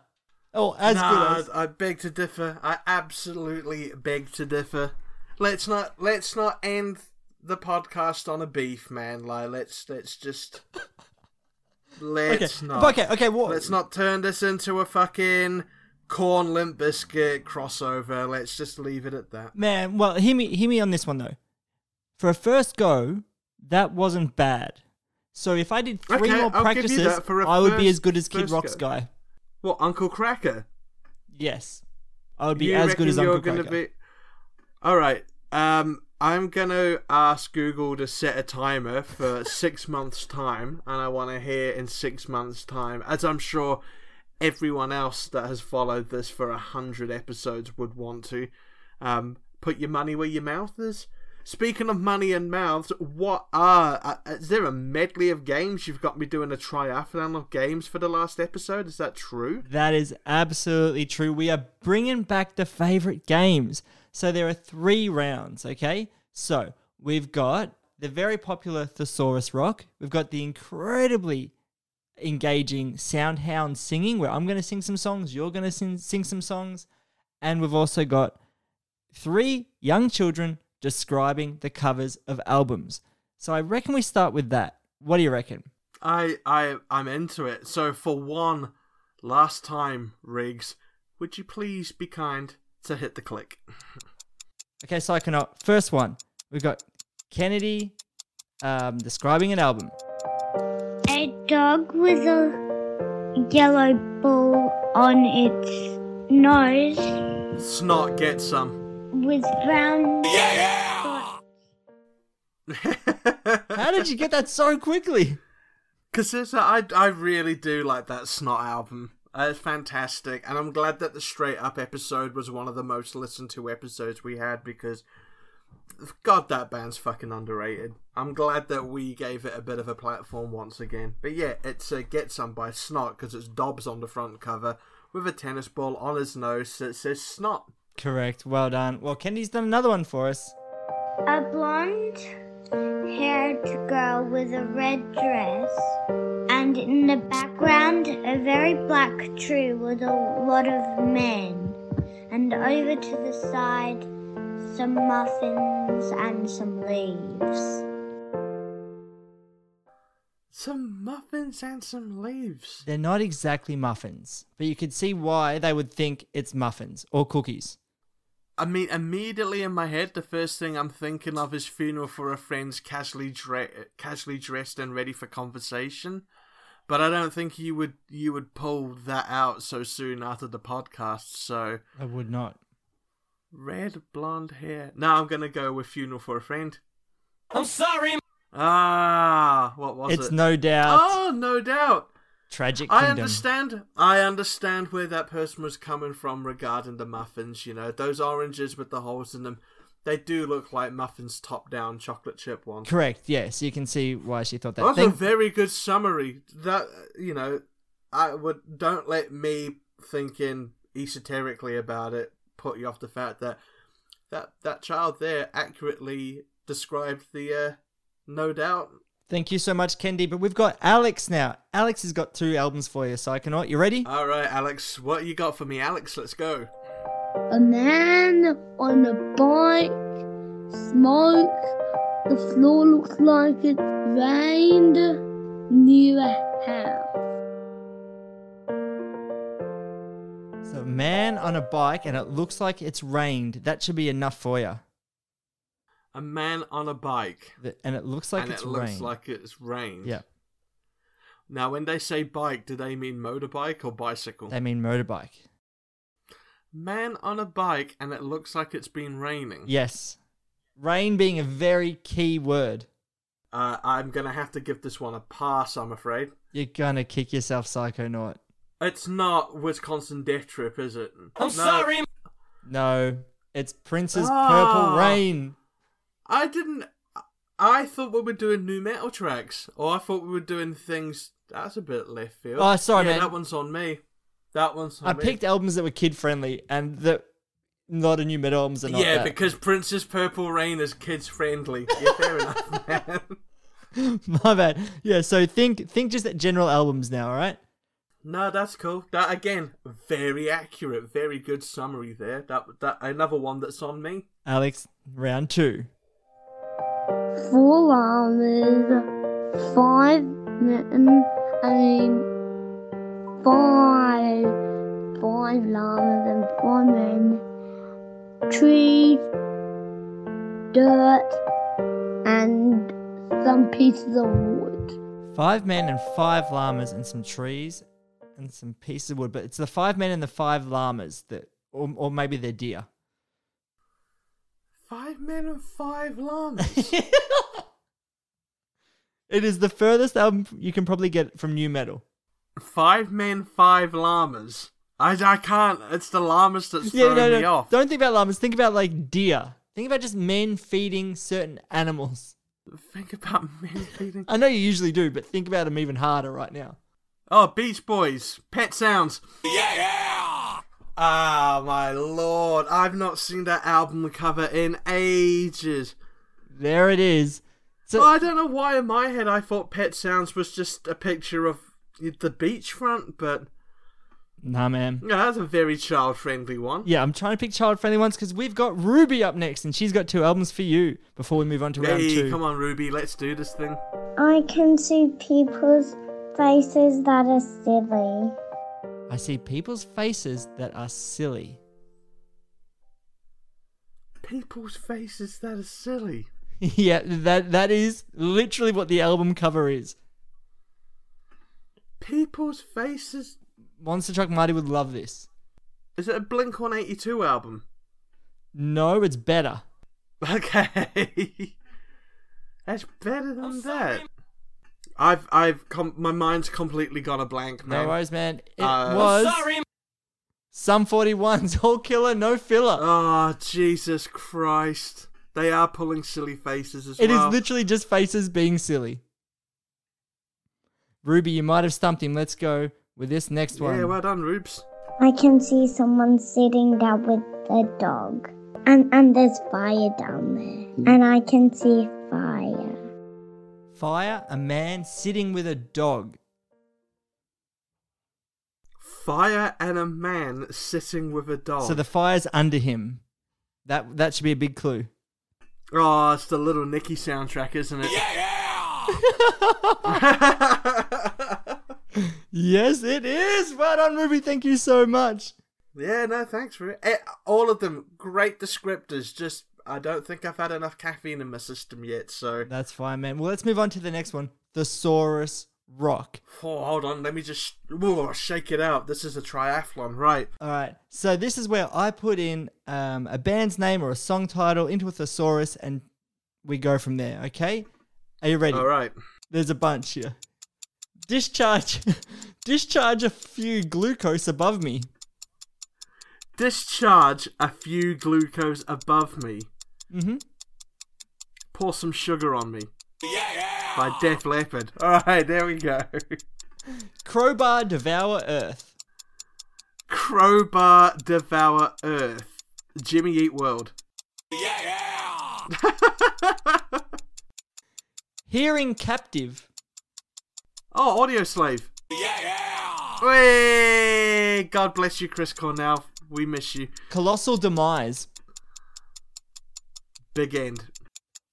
Oh, as nah, good as. I beg to differ. I absolutely beg to differ. Let's not let's not end the podcast on a beef, man. Like let's let's just *laughs* let's Okay, not. okay, okay, what- Let's not turn this into a fucking Korn Limp Bizkit crossover. Let's just leave it at that. Man, well, hear me, hear me on this one though. For a first go, that wasn't bad. So if I did three Okay, more I'll practices, I for a I would be as good as Kid Rock's go. guy. What Uncle Kracker? Yes, I would be You as good as Uncle gonna Kracker. be? All right. Um, I'm gonna ask Google to set a timer for *laughs* six months' time, and I want to hear in six months' time, as I'm sure everyone else that has followed this for a hundred episodes would want to. Um, put your money where your mouth is. Speaking of money and mouths, what are uh, is there a medley of games? You've got me doing a triathlon of games for the last episode. Is that true? That is absolutely true. We are bringing back the favorite games. So there are three rounds, okay? So we've got the very popular Thesaurus Rock. We've got the incredibly engaging Soundhound singing, where I'm going to sing some songs, you're going to sing, sing some songs. And we've also got three young children describing the covers of albums. So I reckon we start with that. What do you reckon? I I I'm into it. So for one last time, Riggs, would you please be kind to hit the click? Okay, Psychonaut. First one. We've got Kennedy um, describing an album. A dog with a yellow ball on its nose Snot, get some. With brown. How did you get that so quickly? Because I I really do like that Snot album. Uh, it's fantastic, and I'm glad that the Strait Up episode was one of the most listened to episodes we had because, God, that band's fucking underrated. I'm glad that we gave it a bit of a platform once again. But yeah, it's uh, Get Some by Snot because it's Dobbs on the front cover with a tennis ball on his nose that says Snot. Correct. Well done. Well, Kennedy's done another one for us. A blonde haired girl with a red dress, and in the background, a very black tree with a lot of men, and over to the side, some muffins and some leaves. Some muffins and some leaves. They're not exactly muffins, but you could see why they would think it's muffins or cookies. I mean, immediately in my head, the first thing I'm thinking of is funeral for a friend's casually dre- casually dressed and ready for conversation. But I don't think you would you would pull that out so soon after the podcast. So I would not. red blonde hair. Now I'm gonna go with funeral for a friend. I'm sorry. Ah, what was It's it? It's no doubt. Oh, no doubt. Tragic I Kingdom. understand. I understand where that person was coming from regarding the muffins. You know, those oranges with the holes in them, they do look like muffins top down chocolate chip ones. Correct. Yes, you can see why she thought that. That's a very good summary. That you know, I would don't let me thinking esoterically about it put you off the fact that that that child there accurately described the uh, no doubt. Thank you so much, Kendi. But we've got Alex now. Alex has got two albums for you, Psychonaut. You ready? All right, Alex, what you got for me, Alex? Let's go. A man on a bike, smoke. The floor looks like it rained near a house. So, man on a bike and it looks like it's rained. That should be enough for you. A man on a bike. And it looks like and it's it looks rained. like it's rained. yeah, Now, when they say bike, do they mean motorbike or bicycle? they mean motorbike. Man on a bike, and it looks like it's been raining. Yes. Rain being a very key word. Uh, I'm gonna have to give this one a pass. I'm afraid. You're gonna kick yourself, Psychonaut. It's not Wisconsin Death Trip, is it? I'm No. sorry. No, it's Prince's Ah. Purple Rain. I didn't. I thought we were doing nu metal tracks, or I thought we were doing things. That's a bit left field. Oh, sorry, yeah, man. That one's on me. That one's on me. I me. picked albums that were kid friendly, and that not a nu metal albums are not. yeah, that. because Prince's Purple Rain is kids friendly. *laughs* Yeah, fair enough, man. *laughs* My bad. Yeah, so think think just at general albums now, all right? No, that's cool. That again, very accurate, very good summary there. That that another one that's on me. Alex, round two. Four llamas, five men, I mean, five, five llamas and four men, trees, dirt, and some pieces of wood. Five men and five llamas and some trees and some pieces of wood, but it's the five men and the five llamas that, or, or maybe they're deer. Five men and five llamas. *laughs* It is the furthest album you can probably get from nu metal. five men, five llamas. I, I can't. It's the llamas that's Yeah, throwing no, me no. off. Don't think about llamas. Think about like deer. Think about just men feeding certain animals. Think about *laughs* men feeding. I know you usually do, but think about them even harder right now. Oh, Beach Boys, Pet Sounds. Yeah. Ah, my lord! I've not seen that album cover in ages. There it is. So Well, I don't know why in my head I thought Pet Sounds was just a picture of the beachfront, but nah, man. yeah, that's a very child-friendly one. Yeah, I'm trying to pick child-friendly ones because we've got Ruby up next, and she's got two albums for you. Before we move on to round two, come on, Ruby, let's do this thing. I can see people's faces that are silly. I see people's faces that are silly. People's faces that are silly. *laughs* yeah, that that is literally what the album cover is. People's faces. Monster Truck Marty would love this. Is it a Blink 182 album? No, it's better. Okay. *laughs* That's better than that. I've I've com- my mind's completely gone a blank, man. No worries, man. It Uh, was Sum 41's *laughs* All Killer, No Filler. Oh Jesus Christ! They are pulling silly faces as It is well. It is literally just faces being silly. Ruby, you might have stumped him. Let's go with this next one. Yeah, well done, Rubes. I can see someone sitting down with a dog. And and there's fire down there. And I can see fire. Fire, a man sitting with a dog. Fire and a man sitting with a dog. So the fire's under him. That that should be a big clue. Oh, it's the Little Nicky soundtrack, isn't it? Yeah. *laughs* Yes, it is. Well done, Ruby. Thank you so much. Yeah, no, thanks for it. Eh, All of them great descriptors. Just I don't think I've had enough caffeine in my system yet. So, That's fine, man. Well, let's move on to the next one. Thesaurus Rock. oh, hold on, let me just whoa, shake it out. This is a triathlon, right? All right. So this is where I put in um, a band's name or a song title into a thesaurus, and we go from there. Okay? Are you ready? All right. There's a bunch here. Discharge, *laughs* discharge a few glucose above me. Discharge a few glucose above me. Mm-hmm. Pour some sugar on me. By Def Leppard. *laughs* All right, there we go. Crowbar devour earth. Crowbar devour Earth. Jimmy Eat World. Yeah! *laughs* Hearing captive. Oh, Audioslave. Yeah! Hey, God bless you, Chris Cornell. We miss you. Colossal demise. Big end.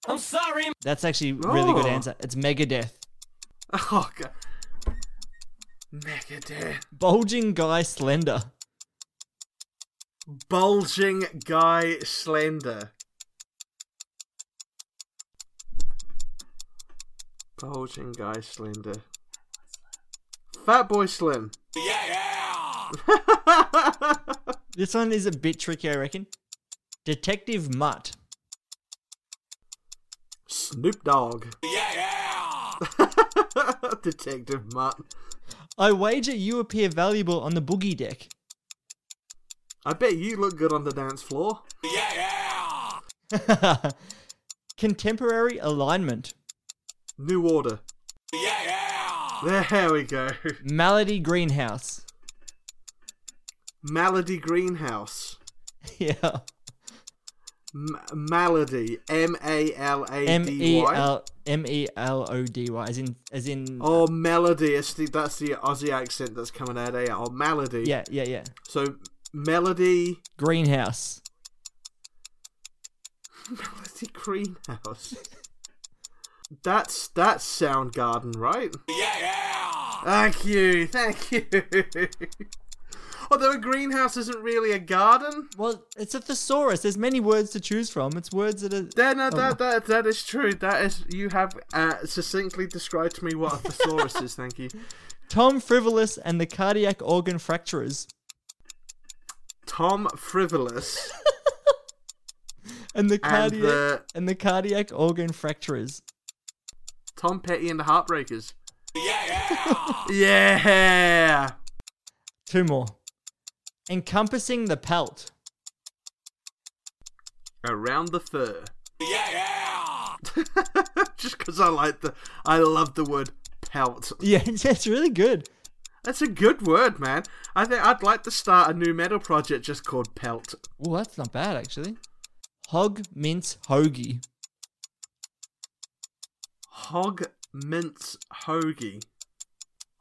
I'm sorry. That's actually a really good Oh. answer. It's Megadeth. Oh, God. Megadeth. Bulging guy slender. Bulging guy slender. Bulging guy slender. Fatboy Slim. Yeah! *laughs* This one is a bit tricky, I reckon. Detective Mutt. Snoop Dogg. Yeah, yeah. *laughs* Detective Mutt. I wager you appear valuable on the boogie deck. I bet you look good on the dance floor. Yeah, yeah. *laughs* Contemporary alignment. New order. Yeah, yeah. There we go. Malady Greenhouse. Malady Greenhouse. *laughs* Yeah. M- Malady. M A L A M D E Y. L M E L O D Y, as in as in. Oh, melody. It's the, that's the Aussie accent that's coming out there. Oh, melody. Yeah, yeah, yeah. So, melody. Greenhouse. *laughs* Melody Greenhouse. That's that's Soundgarden, right? Yeah. Thank you, thank you. *laughs* Although a greenhouse isn't really a garden. Well, it's a thesaurus. There's many words to choose from. It's words that are. Yeah, no, Oh. that, that that is true. That is you have uh, succinctly described to me what a thesaurus is. Thank you. Tom Frivolous and the Cardiac Organ Fracturers. Tom Frivolous *laughs* And the and cardiac the and the cardiac organ fracturers. Tom Petty and the Heartbreakers. Yeah. yeah. *laughs* Two more. Encompassing the pelt. Around the fur. Yeah. *laughs* Just because I like the, I love the word pelt. Yeah, it's, *laughs* it's really good. That's a good word, man. I think I'd like to start a new metal project just called Pelt. Oh, that's not bad actually. Hog mince hoagie. Hog mince hoagie.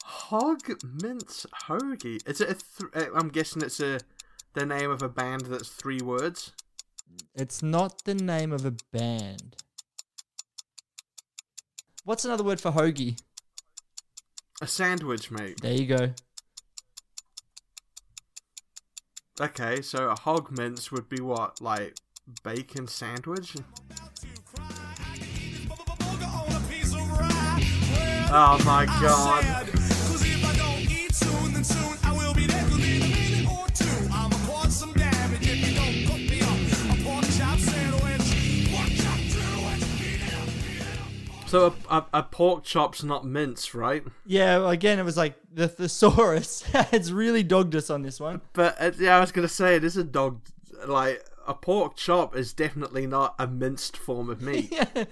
Hog mince hoagie. Is it a? Th- uh, I'm guessing it's a the name of a band that's three words. It's not the name of a band. What's another word for hoagie? A sandwich, mate. There you go. Okay, so a hog mince would be what, like bacon sandwich? Oh my god. So a, a, a pork chop's not mince, right? Yeah, again, it was like the thesaurus *laughs* has really dogged us on this one. But uh, yeah, I was gonna say it is a dog. Like a pork chop is definitely not a minced form of meat. *laughs* yeah.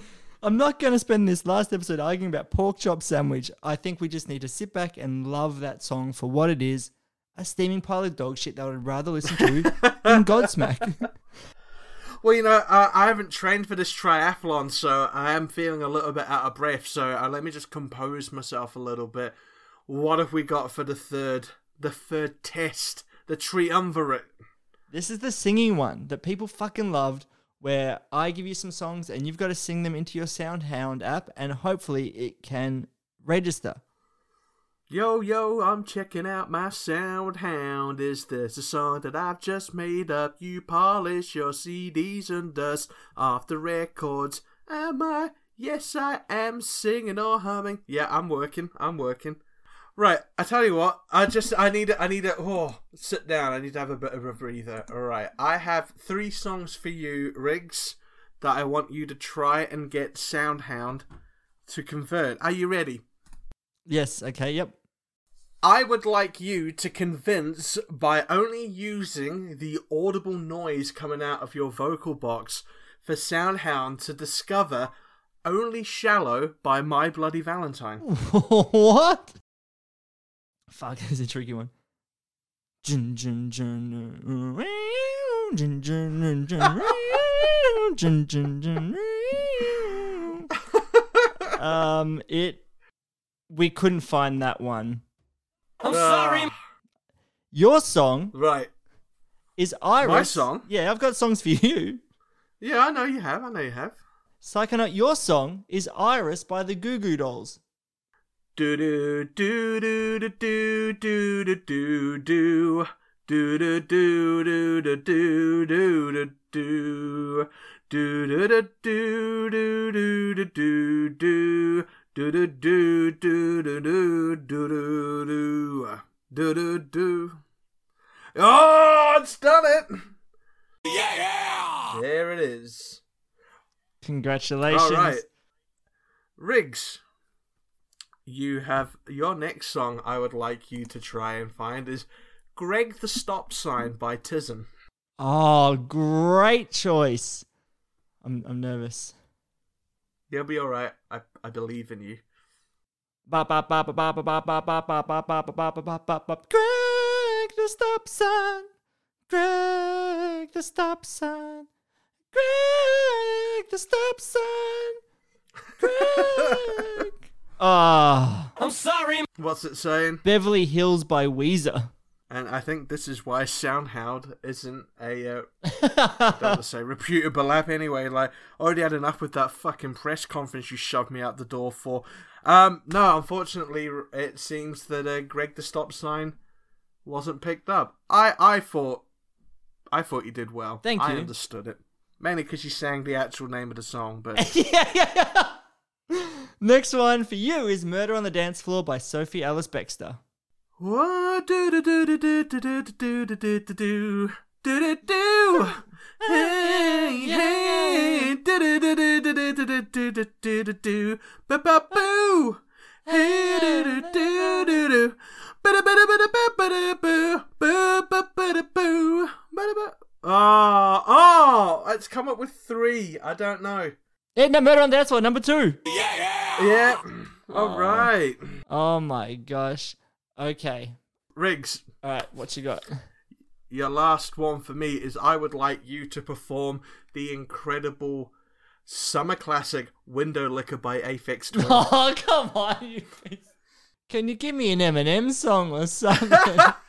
I'm not going to spend this last episode arguing about pork chop sandwich. I think we just need to sit back and love that song for what it is a steaming pile of dog shit that I would rather listen to *laughs* than Godsmack. Well, you know, uh, I haven't trained for this triathlon, so I am feeling a little bit out of breath. So uh, let me just compose myself a little bit. What have we got for the third, the third test, the triumvirate? this is the singing one that people fucking loved, where I give you some songs and you've got to sing them into your SoundHound app, and hopefully it can register. Yo, yo, I'm checking out my sound hound. Is this a song that I've just made up? You polish your CDs and dust off the records. Am I? Yes, I am singing or humming. Yeah, I'm working. I'm working. Right, I tell you what. I just, I need, I need a, oh, sit down. I need to have a bit of a breather. All right, I have three songs for you, Riggs, that I want you to try and get SoundHound to convert. Are you ready? Yes, okay, yep. I would like you to convince by only using the audible noise coming out of your vocal box for SoundHound to discover Only Shallow by My Bloody Valentine. what? Fuck, this is a tricky one. Uh, Um, it. We couldn't find that one. I'm sorry. Your song Right. is Iris. My song? Yeah, I've got songs for you. Yeah, I know you have. I know you have. Psychonaut, your song is Iris by the Goo Goo Dolls. Do do do do do do do do do do Do do do do do do do do do. Do do do do do do do do do. Do do do do do do do do do. Do do. Oh, it's done it! Yeah! There it is. Congratulations. All right. Riggs, you have your next song I would like you to try and find is Greg the Stop Sign by TISM. Oh, great choice. I'm I'm nervous. You'll be alright. I, I believe in you. Ba ba ba ba ba ba ba ba ba ba ba ba ba ba ba ba ba. Greg the stop sign. Greg the stop sign. Greg the stop sign. Greg. Ah. I'm sorry. What's it saying? Beverly Hills by Weezer. And I think this is why SoundHound isn't a, uh, don't *laughs* say reputable app anyway. Like, already had enough with that fucking press conference you shoved me out the door for. Um, no, unfortunately, it seems that uh, Greg the Stop Sign wasn't picked up. I, I thought, I thought you did well. Thank you. I you. understood it. Mainly because you sang the actual name of the song, but *laughs* yeah, yeah, yeah. *laughs* Next one for you is Murder on the Dance Floor by Sophie Ellis-Bextor. What do do do do do do do do do do do do do do do Hey hey do do do do do do do do do do do do ba ba boo Hey do do do do do ba da ba da ba da ba ba da boo boo ba ba da boo ba da ba Oh, oh, it's come up with three. I don't know. Yeah, no, Murder on the Dance Floor, number two. Yeah. Yeah. All right. Oh, oh my gosh. Okay. Riggs, All right, what you got? your last one for me is I would like you to perform the incredible summer classic Window Licker by Aphex *laughs* Twin. Oh, come on, you. Can you give me an Eminem song or something? *laughs*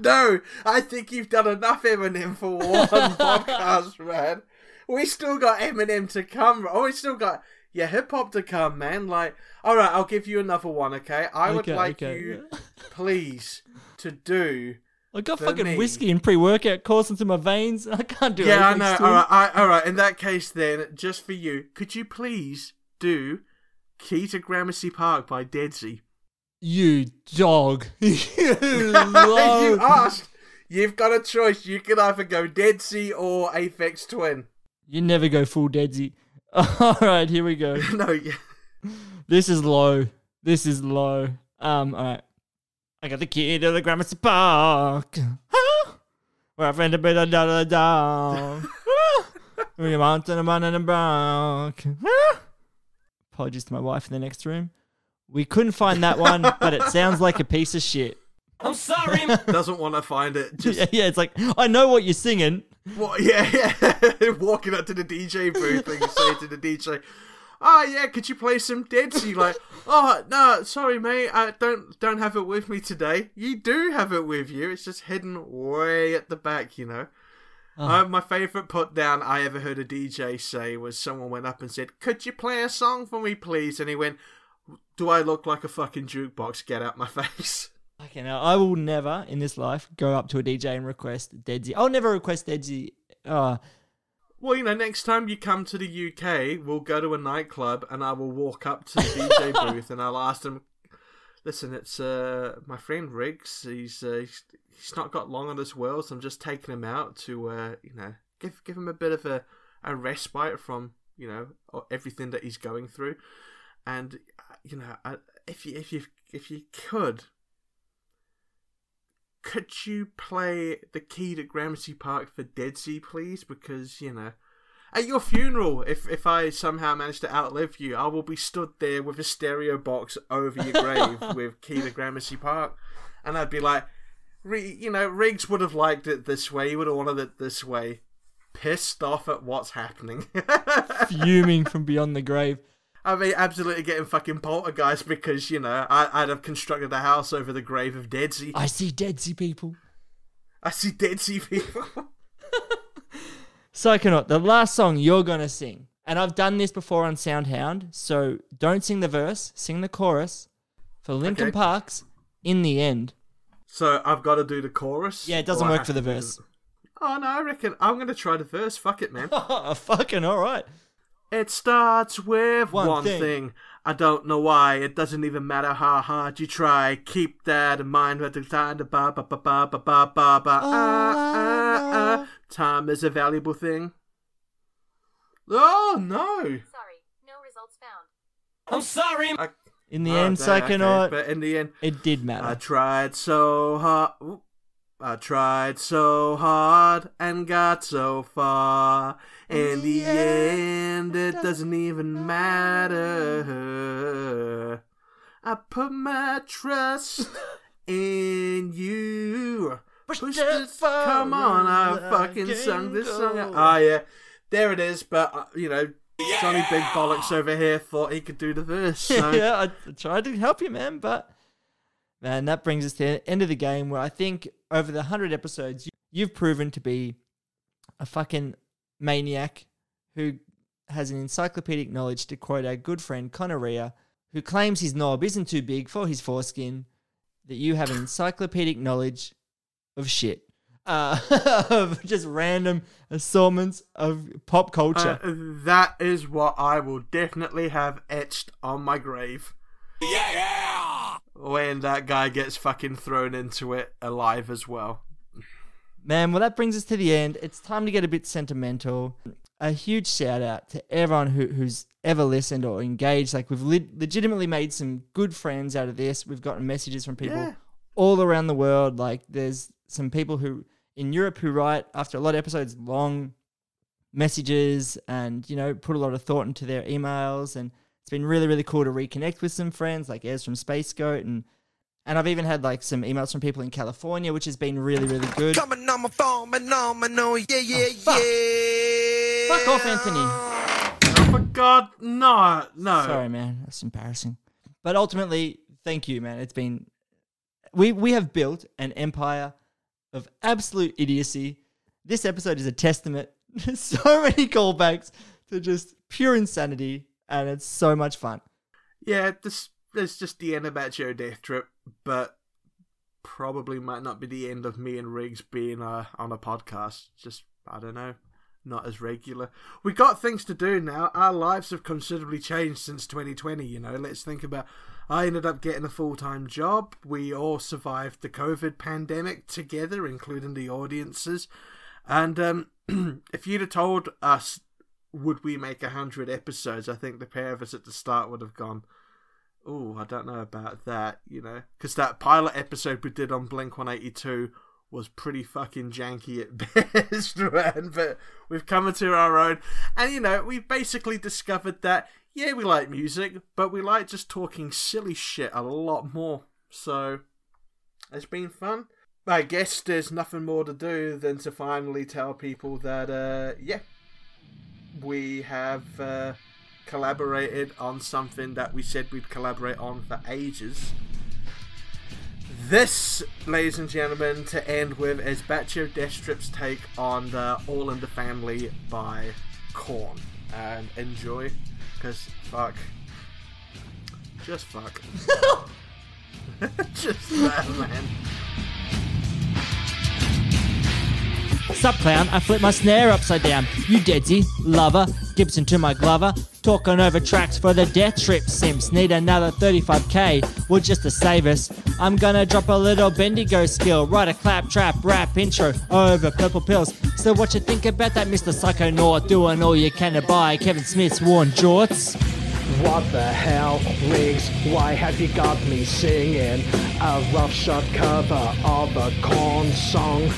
no, I think you've done enough Eminem for one *laughs* podcast, man. We still got Eminem to come. Oh, we still got yeah hip hop to come, man. Like, all right, I'll give you another one, okay? I would like okay. you, *laughs* please, to do. I got fucking me. whiskey and pre-workout coursing through my veins. *laughs* I can't do yeah, I know. All right, I, all right. In that case, then, just for you, could you please do "Key to Gramercy Park" by Deadsy? You dog. *laughs* you you asked. You've got a choice. You can either go Deadsy or Aphex Twin. You never go full Deadsy. *laughs* All right, here we go. *laughs* no, yeah. This is low. This is low. Um, all right. I got the key to the Gramercy Park. Huh? *gasps* Where I find a bit of da da da. *laughs* We mountain a man in a brook. Apologies to my wife in the next room. We couldn't find that one, but it sounds like a piece of shit. I'm sorry. *laughs* Doesn't want to find it. Just Yeah, yeah, it's like I know what you're singing. what? *laughs* Yeah, yeah. *laughs* Walking up to the DJ booth and you say to the DJ, "Oh yeah, could you play some Deadsy?" Like, "Oh no, sorry mate, I don't don't have it with me today." You do have it with you. It's just hidden way at the back, you know. Uh, my favorite put down I ever heard a DJ say was someone went up and said, "Could you play a song for me, please?" And he went, "Do I look like a fucking jukebox? Get out my face!" Fucking now I will never in this life go up to a DJ and request Deadsy. I'll never request Deadsy. Uh, Well, you know, next time you come to the UK, we'll go to a nightclub and I will walk up to the DJ *laughs* booth and I'll ask them, "Listen, it's uh my friend Riggs. He's uh, he's, he's not got long on this world, so I'm just taking him out to uh you know give give him a bit of a a respite from you know everything that he's going through, and uh, you know I, if you if you if you could." Could you play the key to Gramercy Park for Deadsy, please? Because you know, at your funeral, if if I somehow manage to outlive you, I will be stood there with a stereo box over your grave *laughs* with Key to Gramercy Park, and I'd be like, you know, Riggs would have liked it this way. He would have wanted it this way. Pissed off at what's happening. *laughs* fuming from beyond the grave. I mean, absolutely getting fucking poltergeist because you know I, I'd have constructed a house over the grave of Deadsy. I see Deadsy people. I see Deadsy people. *laughs* Psychonaut, the last song you're gonna sing, and I've done this before on Soundhound, so don't sing the verse, sing the chorus for Linkin Okay. Park's "In the End." So I've got to do the chorus. Yeah, it doesn't I work for the to verse. Oh no, I reckon I'm gonna try the verse. Fuck it, man. *laughs* Fucking all right. It starts with one, one thing. thing. I don't know why. It doesn't even matter how hard you try. Keep that in mind. Ah, ah, ah, Time is a valuable thing. Oh no! Sorry, no results found. I'm sorry. I... In the oh, end, Psychonaut. Okay. But in the end, it did matter. I tried so hard. I tried so hard and got so far. In the end, it doesn't even matter. I put my trust *laughs* in you. Push this, come on, I fucking sung this song. Ah, yeah, there it is. But uh, you know, Johnny Big Bollocks over here thought he could do the verse. So. *laughs* yeah, I I tried to help you, man, but man, that brings us to the end of the game where I think over the hundred episodes, you've proven to be a fucking maniac who has an encyclopedic knowledge, to quote our good friend Conneria, who claims his knob isn't too big for his foreskin. That you have an encyclopedic knowledge of shit. Uh, *laughs* of just random assortments of pop culture. Uh, that is what I will definitely have etched on my grave. Yeah! When that guy gets fucking thrown into it alive as well. Man, well, that brings us to the end. It's time to get a bit sentimental. A huge shout out to everyone who, who's ever listened or engaged. Like, we've le- legitimately made some good friends out of this. We've gotten messages from people Yeah. all around the world. Like, there's some people who in Europe who write after a lot of episodes long messages and, you know, put a lot of thought into their emails. And it's been really, really cool to reconnect with some friends like Ez from Space Goat and and I've even had like some emails from people in California, which has been really, really good. Coming on my phone, phenomenal, yeah, yeah, oh, fuck. yeah. Fuck off, Anthony. Oh, my God, no, no. Sorry, man. That's embarrassing. But ultimately, thank you, man. It's been we we have built an empire of absolute idiocy. This episode is a testament. *laughs* so many callbacks to just pure insanity, and it's so much fun. Yeah, this is just the end of Bacio Death Trip, but probably might not be the end of me and Riggs being uh, on a podcast. Just, I don't know, not as regular. We got things to do now. Our lives have considerably changed since 2020, you know. Let's think about. I ended up getting a full time job. We all survived the COVID pandemic together, including the audiences. And um, *clears throat* if you'd have told us, would we make 100 episodes, I think the pair of us at the start would have gone, oh, I don't know about that, you know, because that pilot episode we did on Blink 182 was pretty fucking janky at *laughs* best, man. But we've come into our own, and you know, we've basically discovered that yeah, we like music, but we like just talking silly shit a lot more. So it's been fun. I guess there's nothing more to do than to finally tell people that, uh, yeah, we have uh, collaborated on something that we said we'd collaborate on for ages. This, ladies and gentlemen, to end with is Bacio Death Trip's take on the All in the Family by Korn. And enjoy, because fuck. Just fuck. *laughs* *laughs* Just that, man. Sup, clown? I flip my snare upside down. You Deadsy, lover, Gibson to my Glover. Talking over tracks for the death trip simps. Need another 35k, well, just to save us. I'm gonna drop a little Bendigo skill. Write a clap, trap, rap intro over purple pills. So, what you think about that, Mr. Psychonaut? Doing all you can to buy Kevin Smith's worn jorts? What the hell, Riggs? Why have you got me singing a roughshod cover of a Korn song?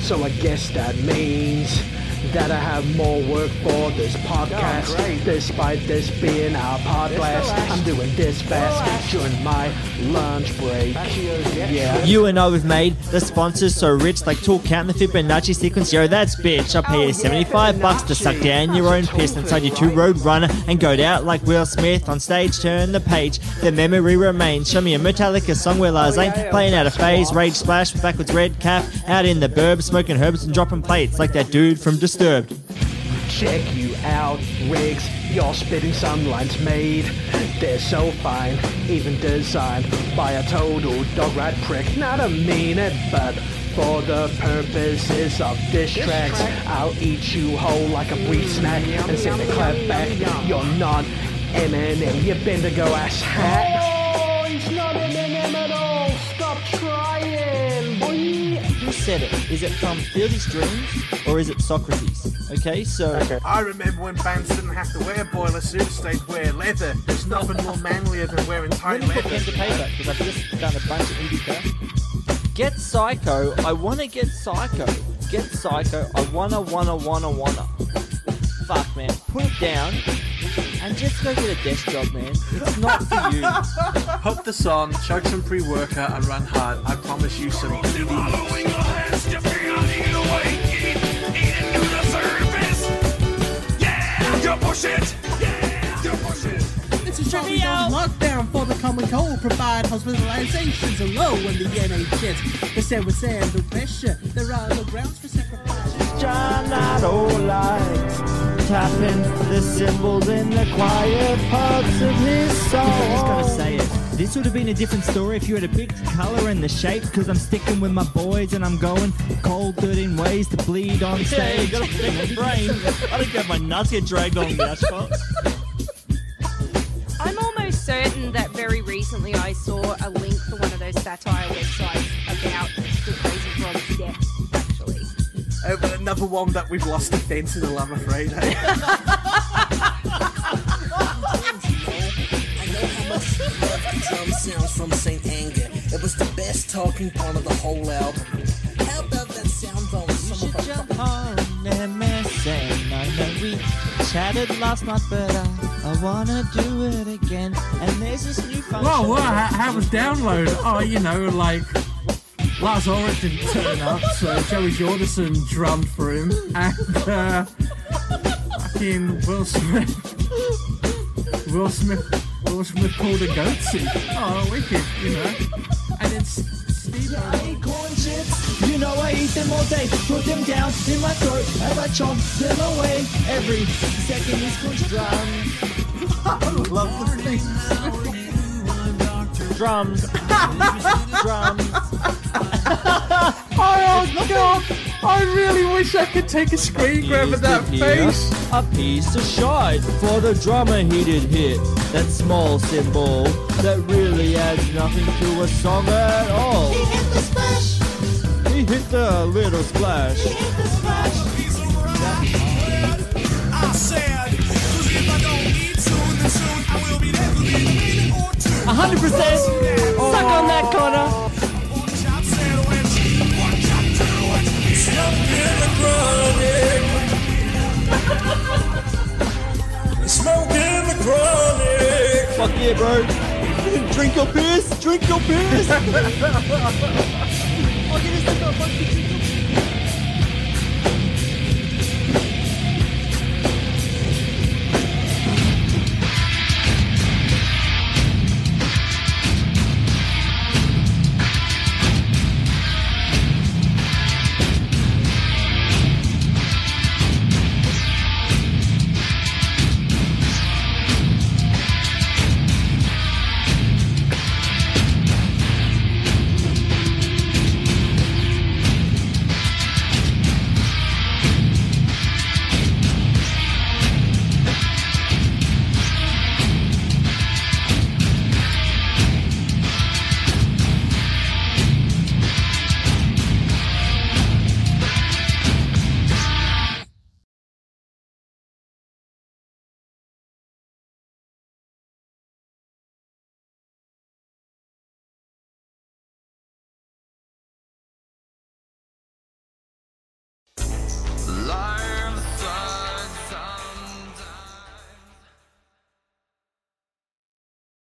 So I guess that means that I have more work for this podcast. Despite this being our pod blast, I'm doing this fast during my lunch break. Yeah. You and I have made the sponsors so rich like Tool Count and the Fibonacci sequence. Yo, that's bitch. I'll pay you 75 bucks to suck down your own piss inside your two road runner and go out like Will Smith on stage. Turn the page, the memory remains. Show me a Metallica song where Lars ain't playing out of phase. Rage splash with backwards red cap out in the burbs, smoking herbs and dropping plates like that dude from Disturbed. Check you out, Riggs. Your spitting sunline's made. They're so fine, even designed by a total dog rat prick. Not to mean it, but for the purposes of this track, I'll eat you whole like a brief snack and send a clap back. You're not Eminem, you Bendigo ass hat. Said it? Is it from Field of Dreams or is it Socrates? Okay, so I remember when bands didn't have to wear boiler suits, they'd wear leather. There's nothing more manlier than wearing tight let me put pen leather. to paper because I've just done a bunch of indie crap. Get psycho. I wanna get psycho. Get psycho. I wanna, wanna, wanna, wanna. Fuck, man. Put it down and just go get a desk job, man. It's not for you. *laughs* Pop this on, chug some pre-workout and run hard. I promise you some eating. It's a shocking on lockdown for the common cold. Provide hospitalizations are low in the NHS. They said withstand the pressure. There are no grounds for sacrifice. John Otto likes tapping the cymbals in the quiet parts of his soul. I just gotta say it. This would have been a different story if you had picked colour and the shape, because I'm sticking with my boys and I'm going cold 13 ways to bleed on Yeah, stage. you got a thick brain. I don't get my nuts get dragged on the asphalt. I'm almost certain that very recently I saw a link for one of those satire websites about the Crazy Frog's death, actually. Uh, but another one that we've lost defense in, I'm afraid. *laughs* eh? Drum sounds from St. Anger. It was the best talking part of the whole album. How about that sound on some of our Jump on MSN. I know chatted last night, but I, I wanna do it again. And there's this new function. Well, well how, was download? Oh, you know, like Lars Ulrich didn't turn up, so Joey Jordison drummed for him, and uh, fucking Will Smith. Will Smith. Will Smith pulled a goatsy. Oh, wicked, you know. And it's Steve. You know I eat them all day. Put them down in my throat as I chomp them away. Every second is crunch drums. I love the thing. Drums. *laughs* Drums. *laughs* Oh god! I really wish I could take a screen grab of that face. A piece of shite for the drummer he did hit. That small cymbal that really adds nothing to a song at all. He hit the splash. Hit the little splash. He hit the splash. I said, 'cause if I don't need to, then soon I will be there. Could be a minute or two. A hundred percent. Suck on that corner. Smoking the chronic. Fuck yeah, bro. Drink your piss. Drink your piss. *laughs* Some fuck you drink your